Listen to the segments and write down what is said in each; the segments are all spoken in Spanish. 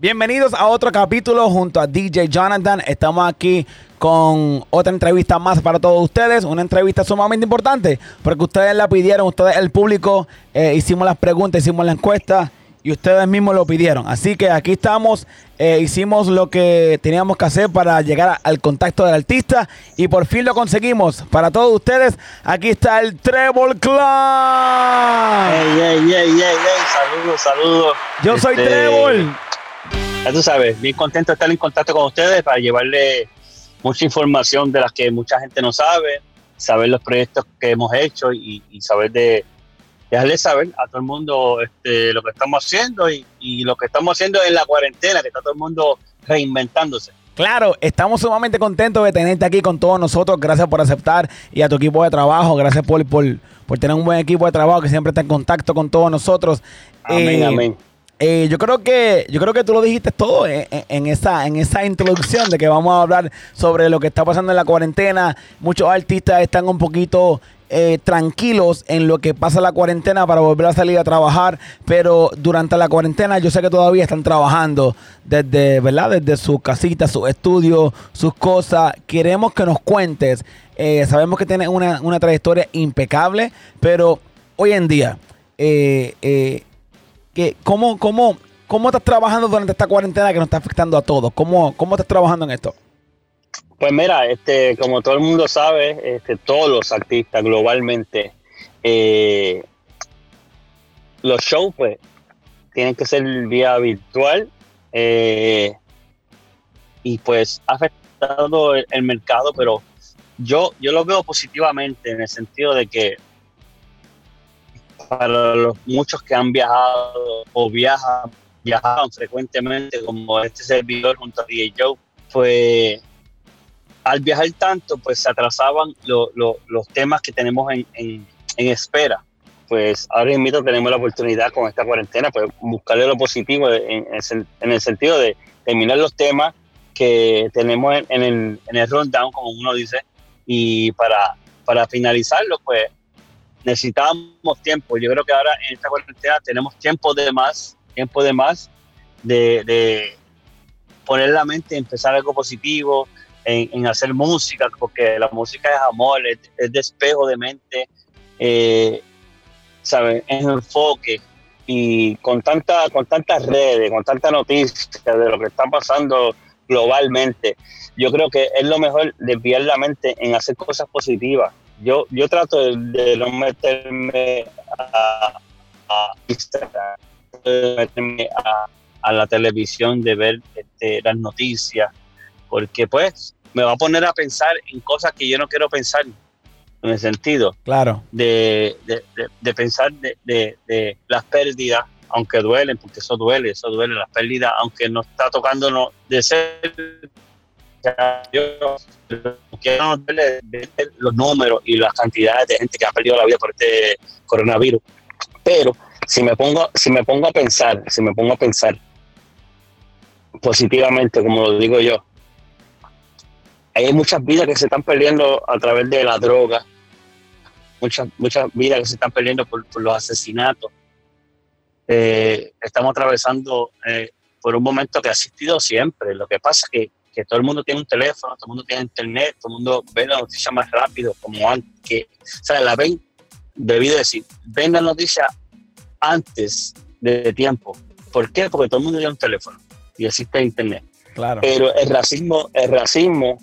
Bienvenidos a otro capítulo junto a DJ Jonathan. Estamos aquí con otra entrevista más para todos ustedes. Una entrevista sumamente importante porque ustedes la pidieron, ustedes, el público, eh, hicimos las preguntas, hicimos la encuesta y ustedes mismos lo pidieron. Así que aquí estamos, eh, hicimos lo que teníamos que hacer para llegar al contacto del artista y por fin lo conseguimos. Para todos ustedes, aquí está el Treble Club. Ey, ey, ey, ey, ey, saludos, saludos. Yo soy Este, Treble. Ya tú sabes, bien contento de estar en contacto con ustedes para llevarle mucha información de las que mucha gente no sabe, saber los proyectos que hemos hecho y, y saber de dejarles saber a todo el mundo este, lo que estamos haciendo y, y lo que estamos haciendo en la cuarentena, que está todo el mundo reinventándose. Claro, estamos sumamente contentos de tenerte aquí con todos nosotros. Gracias por aceptar y a tu equipo de trabajo. Gracias por, por, por tener un buen equipo de trabajo que siempre está en contacto con todos nosotros. Amén, Eh, amén. Eh, yo creo que yo creo que tú lo dijiste todo en, en- en esa en esa introducción de que vamos a hablar sobre lo que está pasando en la cuarentena. Muchos artistas están un poquito eh, tranquilos en lo que pasa la cuarentena para volver a salir a trabajar, pero durante la cuarentena yo sé que todavía están trabajando desde, ¿verdad? Desde sus casitas, sus estudios, sus cosas. Queremos que nos cuentes. eh, sabemos que tienes una, una trayectoria impecable, pero hoy en día, eh, eh, cómo, cómo, ¿cómo estás trabajando durante esta cuarentena que nos está afectando a todos? ¿Cómo, cómo estás trabajando en esto? Pues mira, este, como todo el mundo sabe, este, todos los artistas globalmente, eh, los shows pues tienen que ser vía virtual eh, y pues ha afectado el, el mercado, pero yo, yo lo veo positivamente en el sentido de que para los muchos que han viajado o viajan, viajaban frecuentemente como este servidor junto a DJ Joe, pues al viajar tanto, pues se atrasaban lo- lo- los temas que tenemos en, en- en espera. Pues ahora mismo tenemos la oportunidad con esta cuarentena, pues buscarle lo positivo en, en el sen- en el sentido de terminar los temas que tenemos en, en el, en el rundown, como uno dice, y para, para finalizarlo, pues necesitábamos tiempo. Yo creo que ahora en esta cuarentena tenemos tiempo de más, tiempo de más de, poner la mente, empezar algo positivo, en, hacer música, porque la música es amor, es, es despejo de mente, eh, ¿sabes? Es enfoque. Y con, tanta, con tantas redes, con tanta noticia de lo que está pasando globalmente, yo creo que es lo mejor desviar la mente en hacer cosas positivas. Yo, yo trato de, de no meterme a, a Instagram, de meterme a, a la televisión, de ver este, las noticias, porque pues me va a poner a pensar en cosas que yo no quiero pensar, en el sentido Claro. de, de- de- de pensar de, de- de las pérdidas, aunque duelen, porque eso duele, eso duele, las pérdidas, aunque no está tocándonos de ser los números y las cantidades de gente que ha perdido la vida por este coronavirus. Pero si me pongo, si me pongo a pensar, si me pongo a pensar positivamente, como lo digo yo, hay muchas vidas que se están perdiendo a través de la droga, muchas, muchas vidas que se están perdiendo por, por los asesinatos. Eh, estamos atravesando eh, por un momento que ha existido siempre. Lo que pasa es que, que todo el mundo tiene un teléfono, todo el mundo tiene internet, todo el mundo ve la noticia más rápido, como antes. Que, o sea, la ven, debí decir, ven la noticia antes de tiempo. ¿Por qué? Porque todo el mundo tiene un teléfono y existe internet. Claro. Pero el racismo, el racismo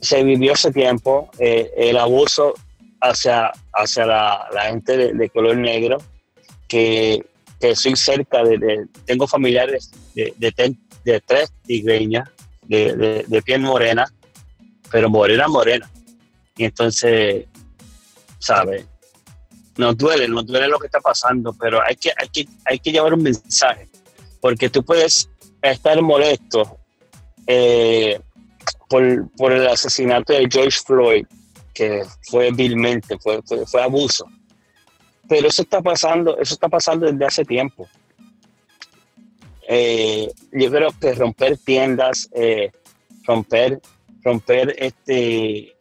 se vivió hace tiempo, eh, el abuso hacia, hacia la, la gente de, de color negro, que, que soy cerca de, de- tengo familiares de, de tres tigreñas, de, de, piel morena, pero morena, morena. Y entonces, ¿sabes? Nos duele, nos duele lo que está pasando, pero hay que, hay que, hay que llevar un mensaje, porque tú puedes estar molesto eh, por, por el asesinato de George Floyd, que fue vilmente, fue, fue, fue abuso. Pero eso está pasando, eso está pasando desde hace tiempo. Eh, yo creo que romper tiendas, eh, romper, romper este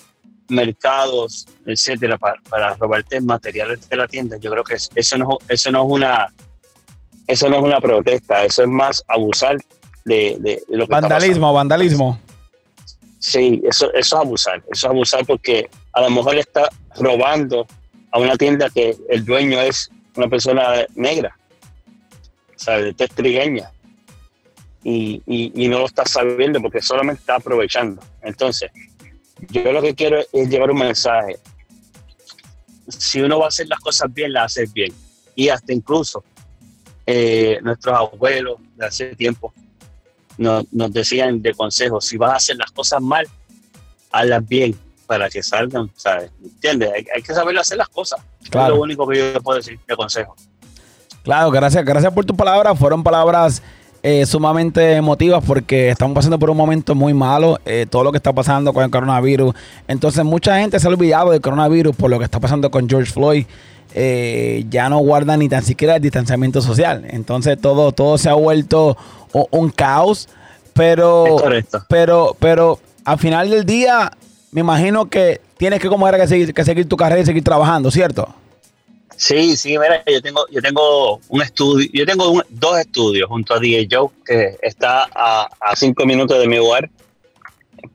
mercados, etcétera, para, para robarte materiales de la tienda, yo creo que es- eso no, eso no es una eso no es una protesta, eso es más abusar de, de, lo que Vandalismo, vandalismo. Sí, eso, eso es abusar, eso es abusar porque a lo mejor está robando a una tienda que el dueño es una persona negra, o sea, de trigueña, y, y, no lo está sabiendo porque solamente está aprovechando. Entonces, yo lo que quiero es llevar un mensaje. Si uno va a hacer las cosas bien, las hace bien. Y hasta incluso eh, nuestros abuelos de hace tiempo nos, decían de consejo, si vas a hacer las cosas mal, hazlas bien para que salgan, ¿sabes? ¿Entiendes? Hay, que saber hacer las cosas. Es lo único que yo puedo decir de consejo. Claro, gracias, gracias por tus palabras. Fueron palabras eh, sumamente emotivas porque estamos pasando por un momento muy malo, eh, todo lo que está pasando con el coronavirus. Entonces mucha gente se ha olvidado del coronavirus por lo que está pasando con George Floyd. Eh, ya no guarda ni tan siquiera el distanciamiento social. Entonces todo, todo se ha vuelto un, caos. Pero, pero, pero al final del día, me imagino que tienes que como era que seguir, que seguir tu carrera y seguir trabajando, ¿cierto? Sí, sí, mira, yo tengo, yo tengo un estudio, yo tengo dos estudios junto a DJ Joe, que está a, cinco minutos de mi hogar,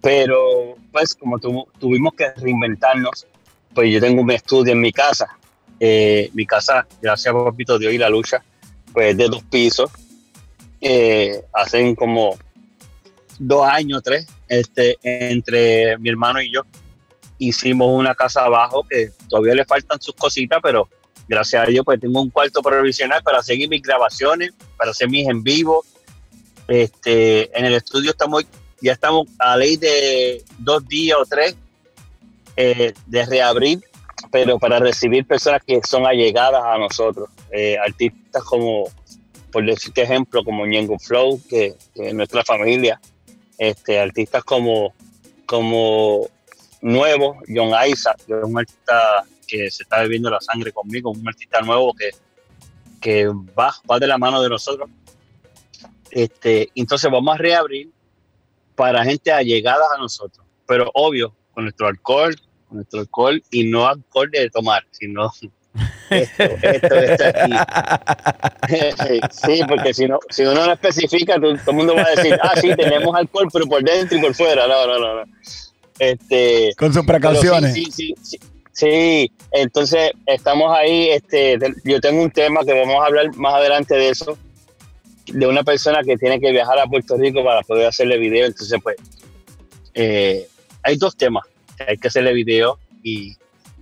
pero pues como tuvimos que reinventarnos, pues yo tengo un estudio en mi casa. Eh, mi casa, gracias a Papito Dios y la lucha, pues de dos pisos. Eh, hacen como dos años, tres, este, entre mi hermano y yo, hicimos una casa abajo que todavía le faltan sus cositas, pero gracias a Dios, pues tengo un cuarto provisional para seguir mis grabaciones, para hacer mis en vivo. Este, en el estudio estamos, ya estamos a ley de dos días o tres eh, de reabrir, pero para recibir personas que son allegadas a nosotros, eh, artistas como, por decirte ejemplo, como Ñengo Flow, que, es nuestra familia, este, artistas como, como Nuevo, John Isaac, que es un artista que se está bebiendo la sangre conmigo, un artista nuevo que, que va, va de la mano de nosotros. Este, entonces vamos a reabrir para gente allegada a nosotros, pero obvio, con nuestro alcohol, con nuestro alcohol y no alcohol de tomar, sino esto, esto, esto aquí. sí, porque si, no, si uno no especifica, todo, el mundo va a decir, ah, sí, tenemos alcohol, pero por dentro y por fuera. No, no, no. no. Este, con sus precauciones. sí, sí, sí, Sí, entonces estamos ahí. Este, yo tengo un tema que vamos a hablar más adelante de eso, de una persona que tiene que viajar a Puerto Rico para poder hacerle video. Entonces, pues, eh, hay dos temas que hay que hacerle video y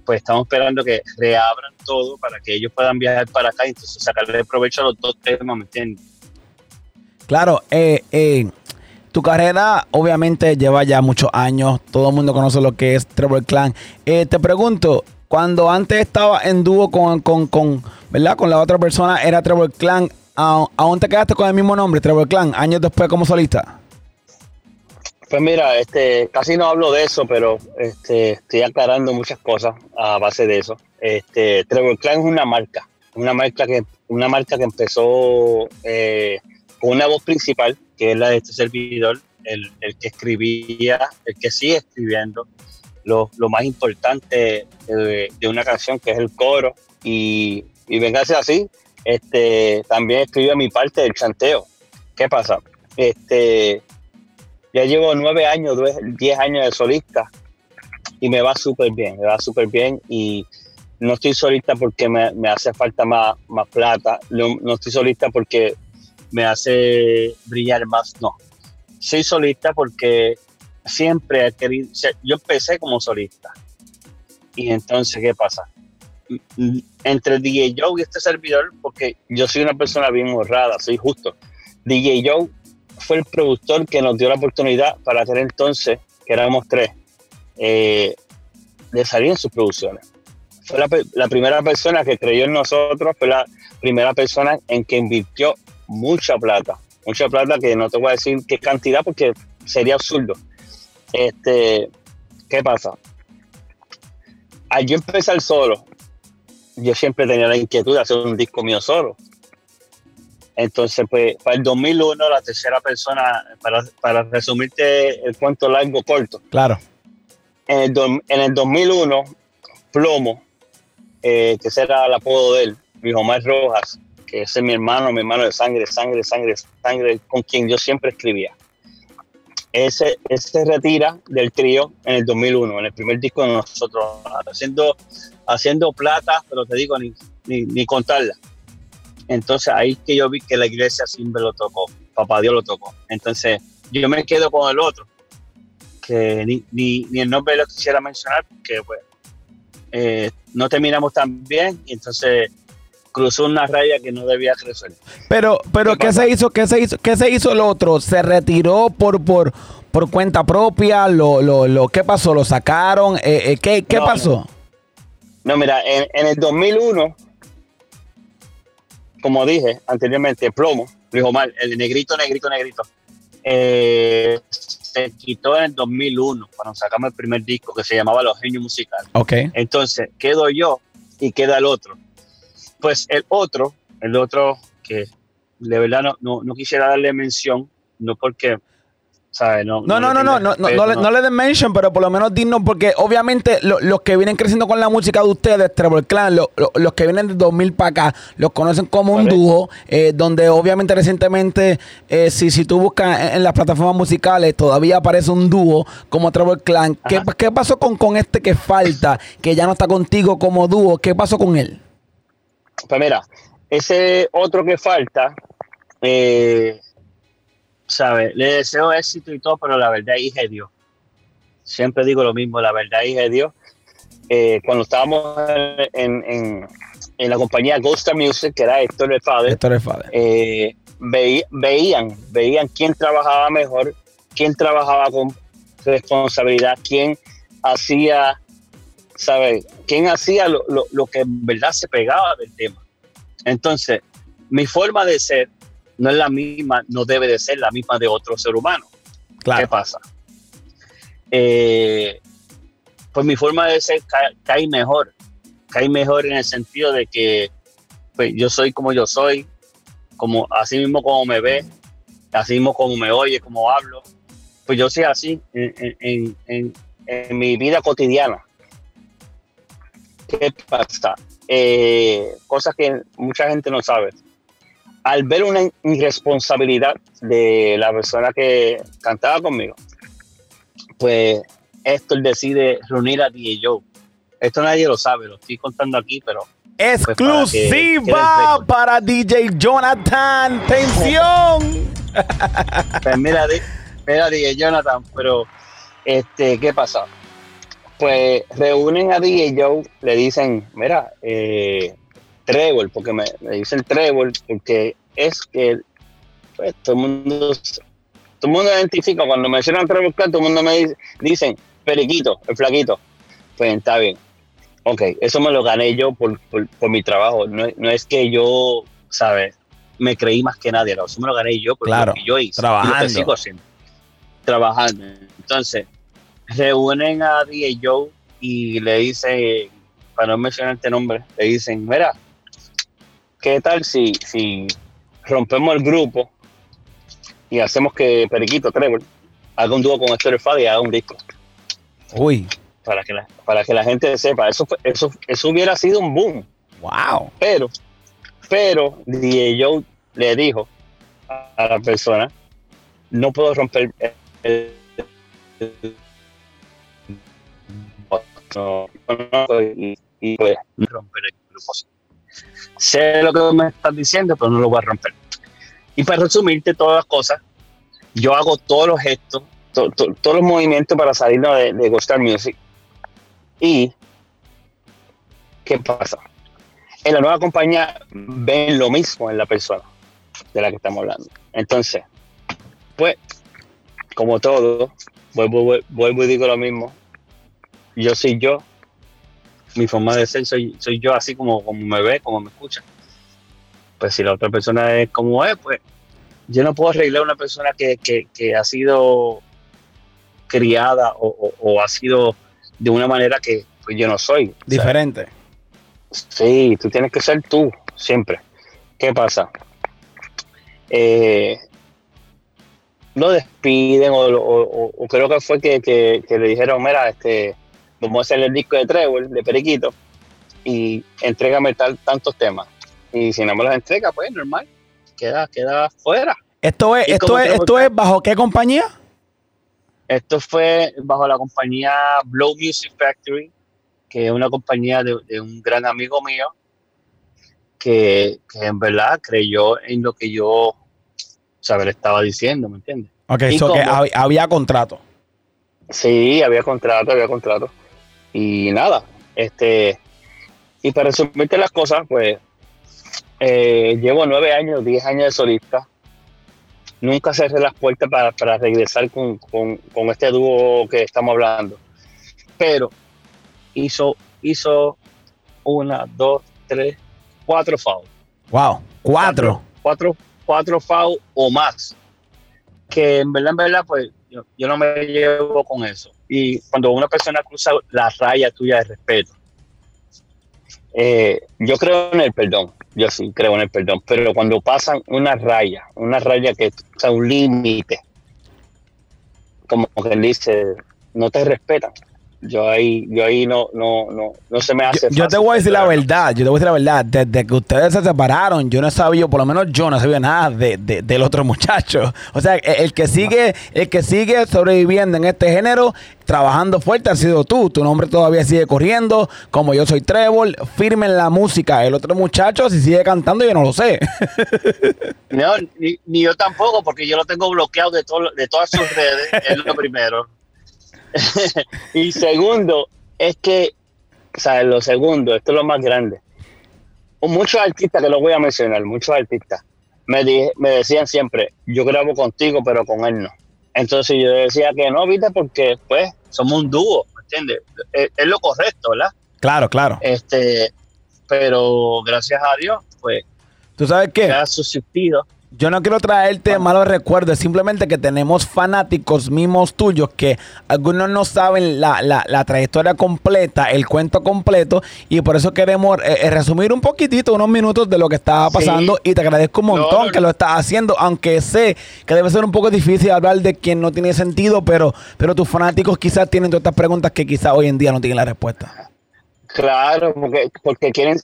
pues estamos esperando que reabran todo para que ellos puedan viajar para acá y entonces sacarle provecho a los dos temas, ¿me entiendes? Claro, eh, eh, tu carrera obviamente lleva ya muchos años, todo el mundo conoce lo que es Trevor Clan. Eh, te pregunto, cuando antes estaba en dúo con, con, ¿verdad? con la otra persona, era Trevor Clan, ¿aún te quedaste con el mismo nombre, Trevor Clan, años después como solista? Pues mira, este, casi no hablo de eso, pero este, estoy aclarando muchas cosas a base de eso. Este, Trevor Clan es una marca, una marca que, una marca que empezó eh, con una voz principal que es la de este servidor, el, que escribía, el que sigue escribiendo lo, más importante de, una canción, que es el coro. Y, y así, este, también escribió mi parte del chanteo. ¿Qué pasa? Este, ya llevo nueve años, diez años de solista y me va súper bien, me va súper bien y no estoy solista porque me, hace falta más, más plata, no, estoy solista porque me hace brillar más. No, soy solista porque siempre he querido, yo empecé como solista. Y entonces, ¿qué pasa? Entre DJ Joe y este servidor, porque yo soy una persona bien honrada, soy justo. DJ Joe fue el productor que nos dio la oportunidad para hacer entonces, que éramos tres, eh, de salir en sus producciones. Fue la, la, primera persona que creyó en nosotros, fue la primera persona en que invirtió mucha plata, mucha plata que no te voy a decir qué cantidad porque sería absurdo. Este, ¿qué pasa? Al yo empezar solo, yo siempre tenía la inquietud de hacer un disco mío solo. Entonces, pues, para el 2001, la tercera persona, para, para resumirte el cuento largo corto. Claro. En el, en el 2001, Plomo, eh, que será el apodo de él, mi Omar Rojas, que ese es mi hermano, mi hermano de sangre, sangre, sangre, sangre, con quien yo siempre escribía. Ese, se retira del trío en el 2001, en el primer disco de nosotros, haciendo, haciendo plata, pero te digo, ni, ni, contarla. Entonces ahí que yo vi que la iglesia siempre lo tocó, papá Dios lo tocó. Entonces yo me quedo con el otro, que ni, ni, ni el nombre lo quisiera mencionar, porque pues, eh, no terminamos tan bien, y entonces cruzó una raya que no debía crecer. Pero, pero ¿qué, se hizo? ¿Qué se hizo? ¿Qué se hizo el otro? ¿Se retiró por, por, por cuenta propia? ¿Lo, lo, lo, ¿Qué pasó? ¿Lo sacaron? Eh, eh, ¿Qué, qué pasó? No, mira, en, en, el 2001, como dije anteriormente, plomo, dijo mal, el negrito, negrito, negrito, eh, se quitó en el 2001 cuando sacamos el primer disco que se llamaba Los Genios Musicales. Ok. Entonces, quedo yo y queda el otro. Pues el otro, el otro que de verdad no, no, quisiera darle mención, no porque no, no, no, no, no, no, no, le den mention, pero por lo menos digno, porque obviamente los que vienen creciendo con la música de ustedes, Trevor Clan, los que vienen de 2000 para acá, los conocen como un dúo, eh, donde obviamente recientemente, eh, si, si tú buscas en, las plataformas musicales, todavía aparece un dúo como Trevor Clan. ¿Qué, ¿Qué, pasó con, con este que falta, que ya no está contigo como dúo? ¿Qué pasó con él? Pues mira, ese otro que falta, eh, ¿sabes? Le deseo éxito y todo, pero la verdad, hija de Dios. Siempre digo lo mismo, la verdad, hija de Dios. Eh, cuando estábamos en, la compañía Ghost Music, que era Héctor el Padre, Héctor el Padre. Eh, veían, veían quién trabajaba mejor, quién trabajaba con responsabilidad, quién hacía ¿sabes? ¿Quién hacía lo, que en verdad se pegaba del tema? Entonces, mi forma de ser no es la misma, no debe de ser la misma de otro ser humano. ¿Qué pasa? Eh, pues mi forma de ser cae, mejor, cae mejor en el sentido de que pues, yo soy como yo soy, como así mismo como me ve, así mismo como me oye, como hablo, pues yo soy así en, en mi vida cotidiana. ¿Qué pasa? Eh, cosas que mucha gente no sabe. Al ver una irresponsabilidad de la persona que cantaba conmigo, pues Héctor decide reunir a DJ Joe. Esto nadie lo sabe, lo estoy contando aquí, pero... Pues, Exclusiva para, DJ Jonathan. ¡Tensión! pues mira, mira, DJ Jonathan, pero este, ¿qué pasa? Pues reúnen a DJ Joe, le dicen, mira, eh, Trevor, porque me, dicen Trevor, porque es que pues, todo el mundo todo el mundo identifica, cuando mencionan Trevor todo el mundo me dice, dicen, Periquito, el flaquito. Pues está bien. Ok, eso me lo gané yo por, mi trabajo. No, es que yo, ¿sabes? Me creí más que nadie, no, eso me lo gané yo por lo que yo hice. Trabajando. Trabajando. Entonces, reúnen a DJ Joe y le dicen, para no mencionar este nombre, le dicen, mira, ¿qué tal si, si rompemos el grupo y hacemos que Periquito Trevor haga un dúo con Héctor Fadi y haga un disco? Uy. Para que la, para que la gente sepa, eso, eso, eso hubiera sido un boom. Wow. Pero, pero DJ Joe le dijo a la persona, no puedo romper el no y, y romper el. Sé lo que me estás diciendo, pero no lo voy a romper. Y para resumirte todas las cosas, yo hago todos los gestos, todos los movimientos para salirnos de, de Ghost Music. Y, ¿qué pasa? En la nueva compañía ven lo mismo en la persona de la que estamos hablando. Entonces, pues, como todo, vuelvo, vuelvo y digo lo mismo, yo soy yo, mi forma de ser soy, soy yo así como, como me ve, como me escucha. Pues si la otra persona es como es, pues yo no puedo arreglar a una persona que, ha sido criada o, ha sido de una manera que pues, yo no soy. Diferente. sí, tú tienes que ser tú, siempre. ¿Qué pasa? Eh, lo despiden o, creo que fue que, que, le dijeron, mira, este, vamos a hacer el disco de Trevor, de Periquito, y entrégame tal, tantos temas. y si no me las entrega, pues normal, queda, queda fuera. Esto es, ¿Y esto es, esto es bajo qué compañía? Esto fue bajo la compañía Blow Music Factory, que es una compañía de, de un gran amigo mío, que, que en verdad creyó en lo que yo saber estaba diciendo, ¿me entiendes? Ok, había contrato. Sí, había contrato, había contrato. Y nada, este, y para resumirte las cosas, pues eh, llevo nueve años, diez años de solista. Nunca cerré las puertas para, para regresar con, con- con este dúo que estamos hablando. Pero hizo, hizo una, dos, tres, cuatro fouls. Wow, cuatro. Cuatro, cuatro fouls o más. Que en verdad, en verdad, pues yo, yo no me llevo con eso. Y cuando una persona cruza la raya tuya de respeto, eh, yo creo en el perdón. Yo sí creo en el perdón. Pero cuando pasan una raya, una raya que sea, un límite, como que él dice, no te respetan. Yo ahí, yo ahí no, no, no, no se me Yo, hace yo te voy a decir la verdad, yo te voy a decir la verdad. Desde que ustedes se separaron, yo no sabía, por lo menos yo no sabía nada de, de- del otro muchacho. O sea, el, el que sigue, el que sigue sobreviviendo en este género, trabajando fuerte, ha sido tú. Tu nombre todavía sigue corriendo, como yo soy Trevor, firme en la música. El otro muchacho, si sigue cantando, yo no lo sé. No, ni, ni yo tampoco, porque yo lo tengo bloqueado de, todo, de todas sus redes, es lo primero. y segundo, es que, o sea, lo segundo, esto es lo más grande. Muchos artistas, que lo voy a mencionar, muchos artistas, me, di- me decían siempre, yo grabo contigo, pero con él no. Entonces yo decía que no, viste, porque pues somos un dúo, ¿me entiendes? Es, es lo correcto, ¿verdad? Claro, claro. Este, pero gracias a Dios, pues ¿Tú sabes qué? se ha subsistido. Yo no quiero traerte malos recuerdos, simplemente que tenemos fanáticos mismos tuyos que algunos no saben la, la- la trayectoria completa, el cuento completo, y por eso queremos eh, eh, resumir un poquitito, unos minutos de lo que estaba Sí. pasando, y te agradezco un montón no, que lo estás haciendo, aunque sé que debe ser un poco difícil hablar de quien no tiene sentido, pero, pero tus fanáticos quizás tienen todas estas preguntas que quizás hoy en día no tienen la respuesta. Claro, porque, porque quieren,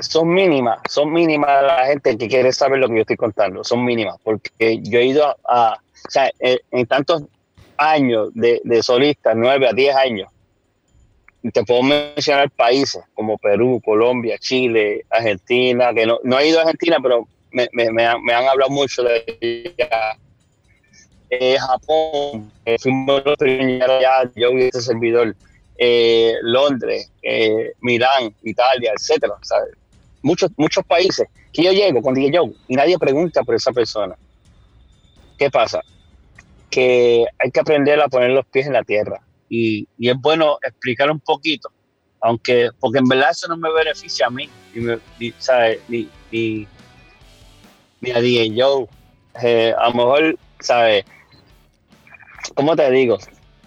son mínimas, son mínimas la gente que quiere saber lo que yo estoy contando, son mínimas, porque yo he ido a, o sea, en, tantos años de, de solista, nueve a diez años, te puedo mencionar países como Perú, Colombia, Chile, Argentina, que no, no he ido a Argentina, pero me, me- me han, me han hablado mucho de ella. Eh, Japón, eh, fuimos los primeros allá, yo y ese servidor eh, Londres, eh, Milán, Italia, etcétera, ¿sabes? Muchos, muchos países que yo llego con DJ Joe nadie pregunta por esa persona. ¿Qué pasa? Que hay que aprender a poner los pies en la tierra y, es bueno explicar un poquito, aunque, porque en verdad eso no me beneficia a mí, ni, me- ni, ni, ni, ni a DJ. Eh, a lo mejor, ¿sabes? ¿Cómo te digo?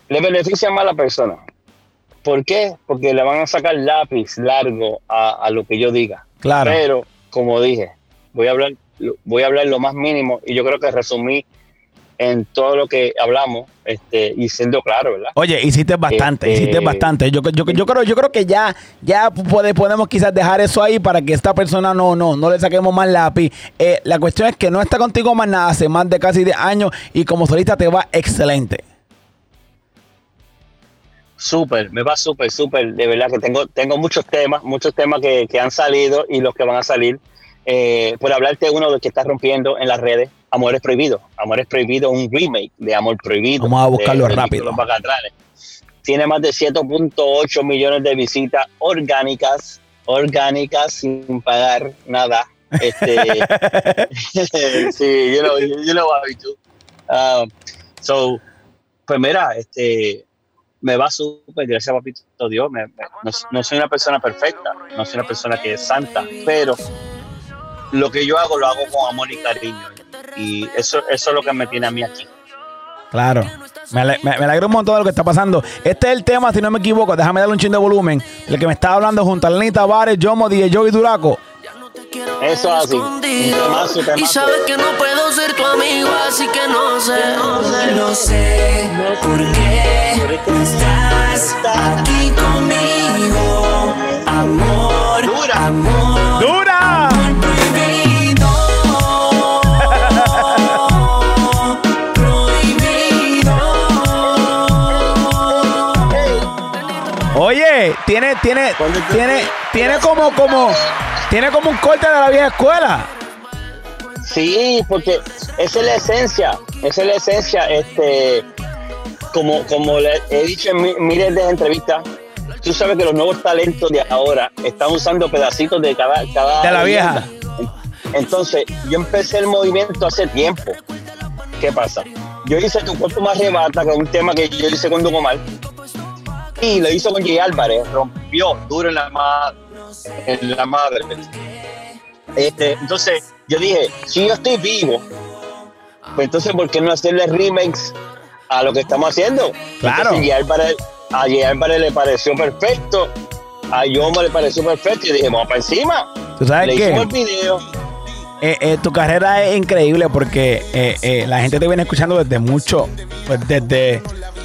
Le beneficia más a la persona. ¿Por qué? Porque le van a sacar lápiz largo a, a lo que yo diga. Claro. Pero, como dije, voy a hablar, voy a hablar lo más mínimo y yo creo que resumí en todo lo que hablamos este, y siendo claro, ¿verdad? Oye, hiciste bastante, Este- hiciste bastante. Yo, yo, yo creo, yo creo que ya, ya puede- podemos quizás dejar eso ahí para que esta persona no, no, no le saquemos más lápiz. Eh, la cuestión es que no está contigo más nada hace más de casi 10 años y como solista te va excelente. Súper, me va súper, súper. De verdad que tengo, tengo muchos temas, muchos temas que, que han salido y los que van a salir. Eh, por hablarte de uno de que está rompiendo en las redes, Amores Prohibido. Amores Prohibido, un remake de Amor Prohibido. Vamos a buscarlo de- rápido. Tiene más de 7.8 millones de visitas orgánicas, orgánicas sin pagar nada. Este, sí, you know, you know. Um, so, pues mira, este, me va súper, gracias papito Dios. Me- me- no, no soy una persona perfecta, no soy una persona que es santa, pero lo que yo hago lo hago con amor y cariño. Y eso, eso es lo que me tiene a mí aquí. Claro. Me, ale- me, me alegra un montón de lo que está pasando. Este es el tema, si no me equivoco, déjame darle un chin de volumen. El que me estaba hablando junto a Lenita Tavares, Yomo, DJ Joe y Duraco. Eso es así. Un temazo, Y temazo. sabes que no puedo ser tu amigo, así que no sé, no sé por qué estás aquí conmigo. Amor, amor tiene, tiene, tiene, tiene como, como, tiene como un corte de la vieja escuela. Sí, porque esa es la esencia, esa es la esencia, este, como, como le he dicho en mi- miles de entrevistas, tú sabes que los nuevos talentos de ahora están usando pedacitos de cada, cada De la vieja. Entonces, yo empecé el movimiento hace tiempo. ¿Qué pasa? Yo hice Tu cuerpo más arrebata, que es un tema que yo hice con Don Omar, y lo hizo con Jay Álvarez, rompió duro en la, ma- en la madre. Este, entonces, yo dije, si yo estoy vivo, pues entonces, ¿por qué no hacerle remakes a lo que estamos haciendo? Claro. Entonces, Jay Álvarez- a Jay Álvarez le pareció perfecto, a Yoma le pareció perfecto, y dije, vamos para encima. ¿Tú sabes Le qué? hicimos el video. Eh, eh, tu carrera es increíble porque eh, eh, la gente te viene escuchando desde mucho, pues desde,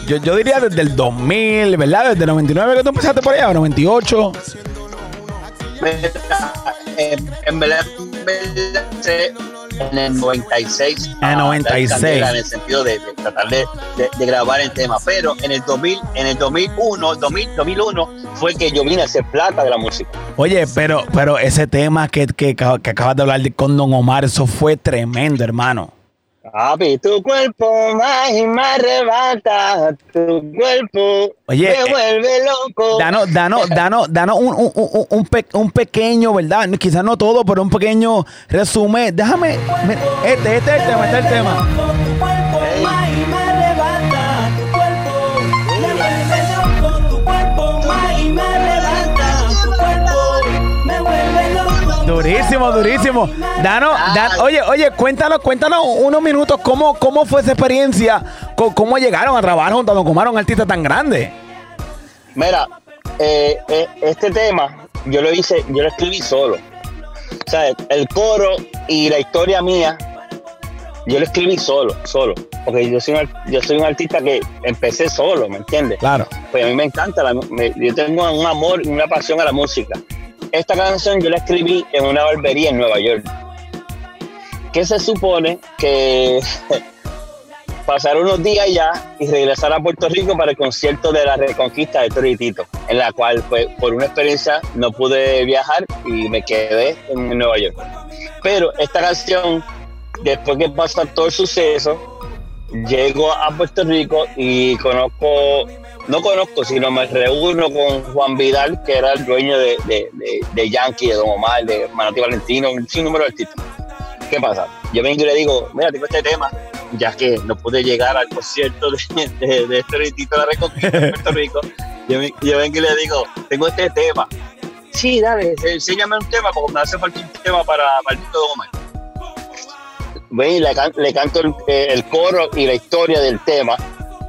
yo, yo diría desde el 2000, ¿verdad? Desde el 99 que tú empezaste por allá, o 98. En, en verdad, en el 96. En el 96. a dar candela En el sentido de, de tratar de, de- de grabar el tema. Pero en el 2000, en el 2001, 2000, 2001 fue que yo vine a hacer plata de la música. Oye, pero, pero ese tema que, que, que acabas de hablar de- con Don Omar, eso fue tremendo, hermano. Papi, tu cuerpo más y más arrebata, tu cuerpo Oye, me eh, vuelve loco. Danos, danos, danos, danos un, un, un, un pe- un pequeño, ¿verdad? Quizás no todo, pero un pequeño resumen. Déjame. me- Este, este es el tema, este es el tema. Durísimo, durísimo. Danos, dan- oye, oye, cuéntanos, cuéntanos unos minutos cómo, cómo fue esa experiencia, cómo, llegaron a trabajar junto a un artista tan grande. Mira, eh, eh, este tema yo lo hice, yo lo escribí solo. O sea, el coro y la historia mía, yo lo escribí solo, solo. Porque yo soy un, yo soy un artista que empecé solo, ¿me entiendes? Claro. Pues a mí me encanta, la mu- me- yo tengo un amor y una pasión a la música. Esta canción yo la escribí en una barbería en Nueva York. Que se supone que pasar unos días allá y regresar a Puerto Rico para el concierto de la Reconquista de Toritito, en la cual pues, por una experiencia no pude viajar y me quedé en Nueva York. Pero esta canción, después que pasa todo el suceso, llego a Puerto Rico y conozco, no conozco, sino me reúno con Juan Vidal, que era el dueño de, de, de, Yankee, de Don Omar, de Manati Valentino, un sinnúmero de artistas. ¿Qué pasa? Yo vengo y le digo, mira, tengo este tema, ya que no pude llegar al concierto de, de, de este de la Reconquista en Puerto Rico. Yo, yo vengo y le digo, tengo este tema. Sí, dale, enséñame un tema, porque me hace falta un tema para, de Don Omar ven y le, le canto el, eh, el coro y la historia del tema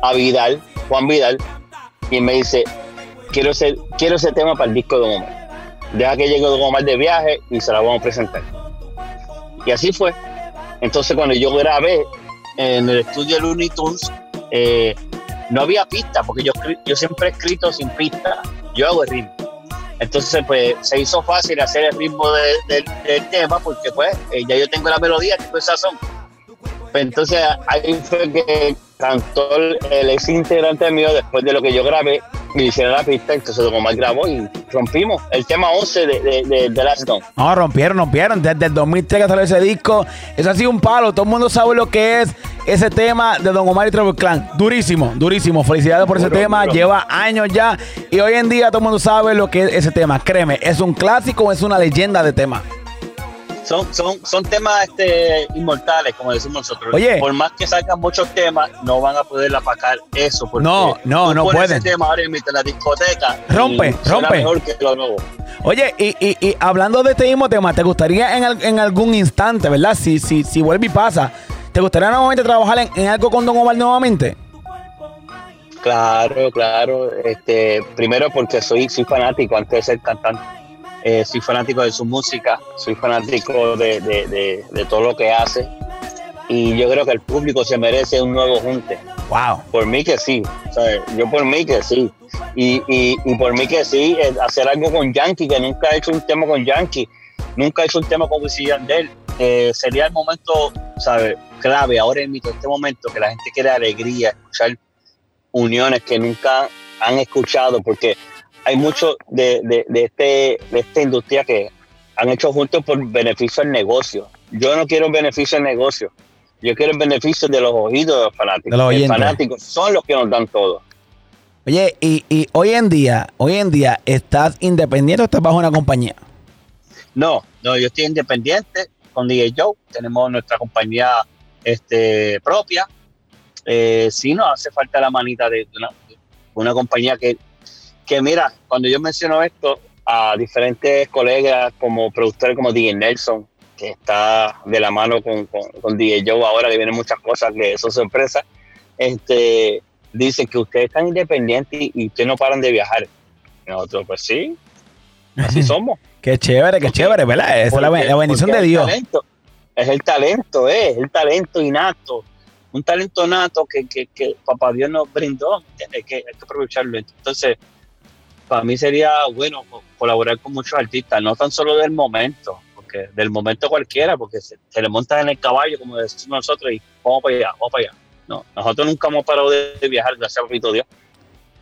a Vidal, Juan Vidal, y me dice, quiero ese, quiero ese tema para el disco de Don Omar. Deja que llegue Don Omar de viaje y se la vamos a presentar. Y así fue. Entonces cuando yo grabé en el estudio Looney Tunes, eh, no había pista, porque yo, yo siempre he escrito sin pista, yo hago el ritmo. Entonces, pues se hizo fácil hacer el ritmo de- del tema porque, pues, eh, ya yo tengo la melodía, tengo el sazón. Pues, entonces, ahí fue que cantó el, el ex integrante mío después de lo que yo grabé le hicieron la pista. Entonces, Don Omar grabó y rompimos el tema 11 de, de, de, de Last. No, rompieron, rompieron. Desde el 2003 que salió ese disco. Eso ha sido un palo. Todo el mundo sabe lo que es ese tema de Don Omar y Trevor Clan. Durísimo, durísimo. Felicidades por ese Duro, tema. duro. Lleva años ya. Y hoy en día todo el mundo sabe lo que es ese tema. Créeme, es un clásico, es una leyenda de tema. Son, son, son temas este, inmortales, como decimos nosotros. Oye. Por más que salgan muchos temas, no van a poder apacar eso. Porque No, no, no pueden. ese tema ahora en la discoteca. Rompe, rompe. mejor que lo nuevo. Oye, y, y- y hablando de este mismo tema, ¿te gustaría en, en algún instante, verdad? Si, si, si vuelve y pasa, ¿te gustaría nuevamente trabajar en, en algo con Don Omar nuevamente? Claro, claro. Este, primero porque soy, soy fanático antes de ser cantante. Eh, soy fanático de su música, soy fanático de, de- de- de todo lo que hace. Y yo creo que el público se merece un nuevo junte. Wow. Por mí que sí. Yo por mí que sí. Y, y, y por mí que sí, eh, hacer algo con Yankee, que nunca ha hecho un tema con Yankee, nunca ha hecho un tema con Wisin Yandel. Eh, sería el momento, ¿sabes? Clave ahora en este momento que la gente quiere alegría, escuchar uniones que nunca han escuchado, porque hay mucho de, de, de este, de esta industria que han hecho juntos por beneficio del negocio. Yo no quiero beneficio del negocio. Yo quiero el beneficio de los oídos de los fanáticos. De los fanáticos son los que nos dan todo. Oye, y, y hoy en día, hoy en día, ¿estás independiente o estás bajo una compañía? No, no, yo estoy independiente con DJ Joe. Tenemos nuestra compañía este, propia. Eh, sí nos hace falta la manita de una, una compañía que, que, mira, cuando yo menciono esto a diferentes colegas como productores como DJ Nelson, que está de la mano con, con, con DJ Joe ahora, que vienen muchas cosas que son sorpresas, este, dicen que ustedes están independientes y, y ustedes no paran de viajar. Y nosotros, pues sí, así somos. Qué chévere, qué chévere, ¿verdad? Esa es la, la bendición de Dios. talento, es el talento, es el talento innato. Un talento nato que, que, que papá Dios nos brindó, ¿entiendes? Que hay que aprovecharlo. Entonces, para mí sería bueno co- colaborar con muchos artistas, no tan solo del momento, porque del momento cualquiera, porque se, le montan en el caballo, como decimos nosotros, y vamos para allá, vamos para allá. No, nosotros nunca hemos parado de, viajar, gracias a Dios,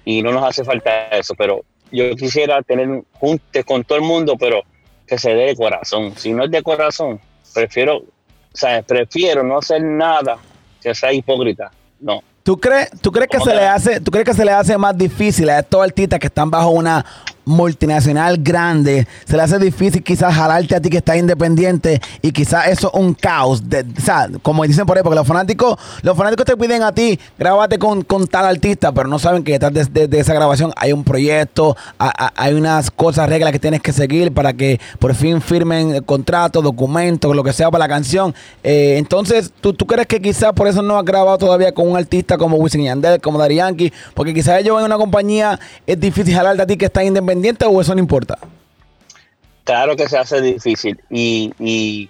y no nos hace falta eso, pero yo quisiera tener un junte con todo el mundo, pero que se dé de corazón. Si no es de corazón, prefiero, o sea, prefiero no hacer nada que sea hipócrita. No. ¿Tú crees, tú crees que ¿Cómo se le hace, tú crees que se le hace más difícil a estos artistas que están bajo una multinacional grande? Se le hace difícil quizás jalarte a ti que estás independiente y quizás eso es un caos. De, o sea, como dicen por ahí, porque los fanáticos, los fanáticos te piden a ti, grábate con, con tal artista, pero no saben que detrás de, esa grabación hay un proyecto, hay unas cosas, reglas que tienes que seguir para que por fin firmen contratos, documentos, lo que sea para la canción. Eh, entonces, ¿tú, ¿tú crees que quizás por eso no has grabado todavía con un artista como Wisin Yandel, como Daddy Yankee? Porque quizás ellos en una compañía es difícil jalarte a ti que estás independiente o eso no importa. Claro que se hace difícil y, y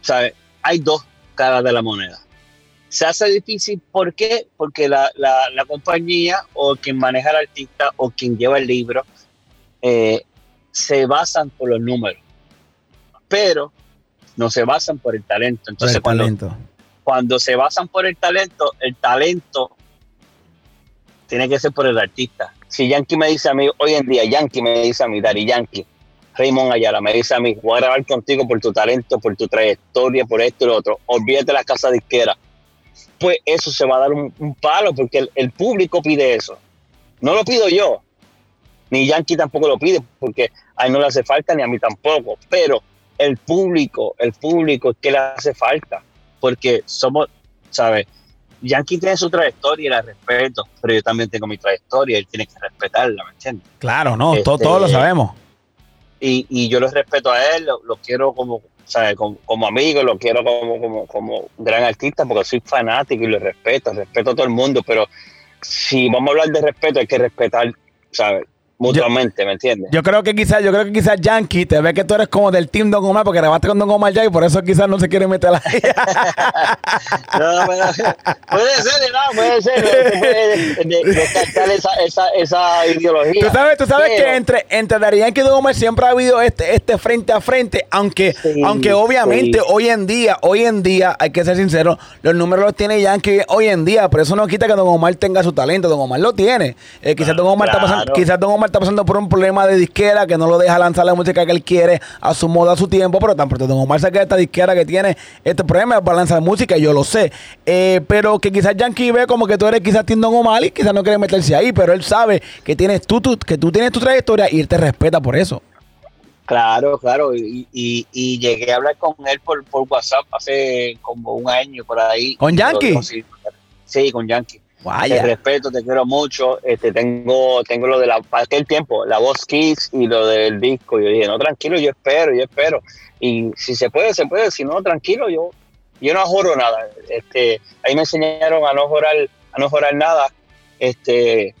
¿sabes? hay dos caras de la moneda. Se hace difícil, ¿por qué? Porque la, la- la compañía o quien maneja al artista o quien lleva el libro eh, se basan por los números, pero no se basan por el talento. Entonces, el cuando, talento. cuando se basan por el talento, el talento tiene que ser por el artista. Si Yankee me dice a mí, hoy en día Yankee me dice a mí, Dari Yankee, Raymond Ayala me dice a mí, voy a grabar contigo por tu talento, por tu trayectoria, por esto y lo otro, olvídate de la casa disquera. Pues eso se va a dar un, un palo porque el, el público pide eso. No lo pido yo, ni Yankee tampoco lo pide porque a él no le hace falta ni a mí tampoco, pero el público, el público es que le hace falta porque somos, ¿sabes? Yankee tiene su trayectoria y la respeto, pero yo también tengo mi trayectoria y él tiene que respetarla, ¿me entiendes? Claro, no, Este- todos lo sabemos. Y, y yo lo respeto a él, lo, lo quiero como, ¿sabes? Como, como amigo, lo quiero como, como, como gran artista porque soy fanático y lo respeto, respeto a todo el mundo, pero si vamos a hablar de respeto hay que respetar, ¿sabes? Mutuamente, ¿me entiendes? Yo creo que quizás, yo creo que quizás Yankee te ve que tú eres como del team Don Omar porque grabaste con Don Omar ya y por eso quizás no se quiere meter ahí. No, pero- puede ser, no, puede ser, se puede de- de- descartar esa, esa, esa ideología. Tú sabes, tú sabes Pero- que entre, entre Daddy Yankee y Don Omar siempre ha habido este, este frente a frente, aunque, Sí, aunque obviamente sí. hoy en día, hoy en día, hay que ser sincero, los números los tiene Yankee hoy en día, pero eso no quita que Don Omar tenga su talento, Don Omar lo tiene. Eh, quizás, Don Omar está pasando, quizás Don Omar está pasando por un problema de disquera que no lo deja lanzar la música que él quiere a su modo, a su tiempo, pero tan pronto Don Omar saca esta disquera que tiene este problema para lanzar música, yo lo sé. Eh, pero que quizás Yankee ve como que tú eres quizás Tim Don Omar y quizás no quiere meterse ahí, pero él sabe que tienes tú, tú- que tú tienes tu trayectoria y él te respeta por eso. Claro, claro, y, y, y llegué a hablar con él por, por WhatsApp hace como un año por ahí. ¿Con lo Yankee? sí, con Yankee. Te respeto, te quiero mucho. Este, tengo, tengo lo de la, para aquel tiempo, la voz Kiss y lo del disco. Yo dije, no, tranquilo, yo espero, yo espero. Y si se puede, se puede. Si no, tranquilo, yo, yo no joro nada. Este, ahí me enseñaron a no jorar, a no jorar nada. Este,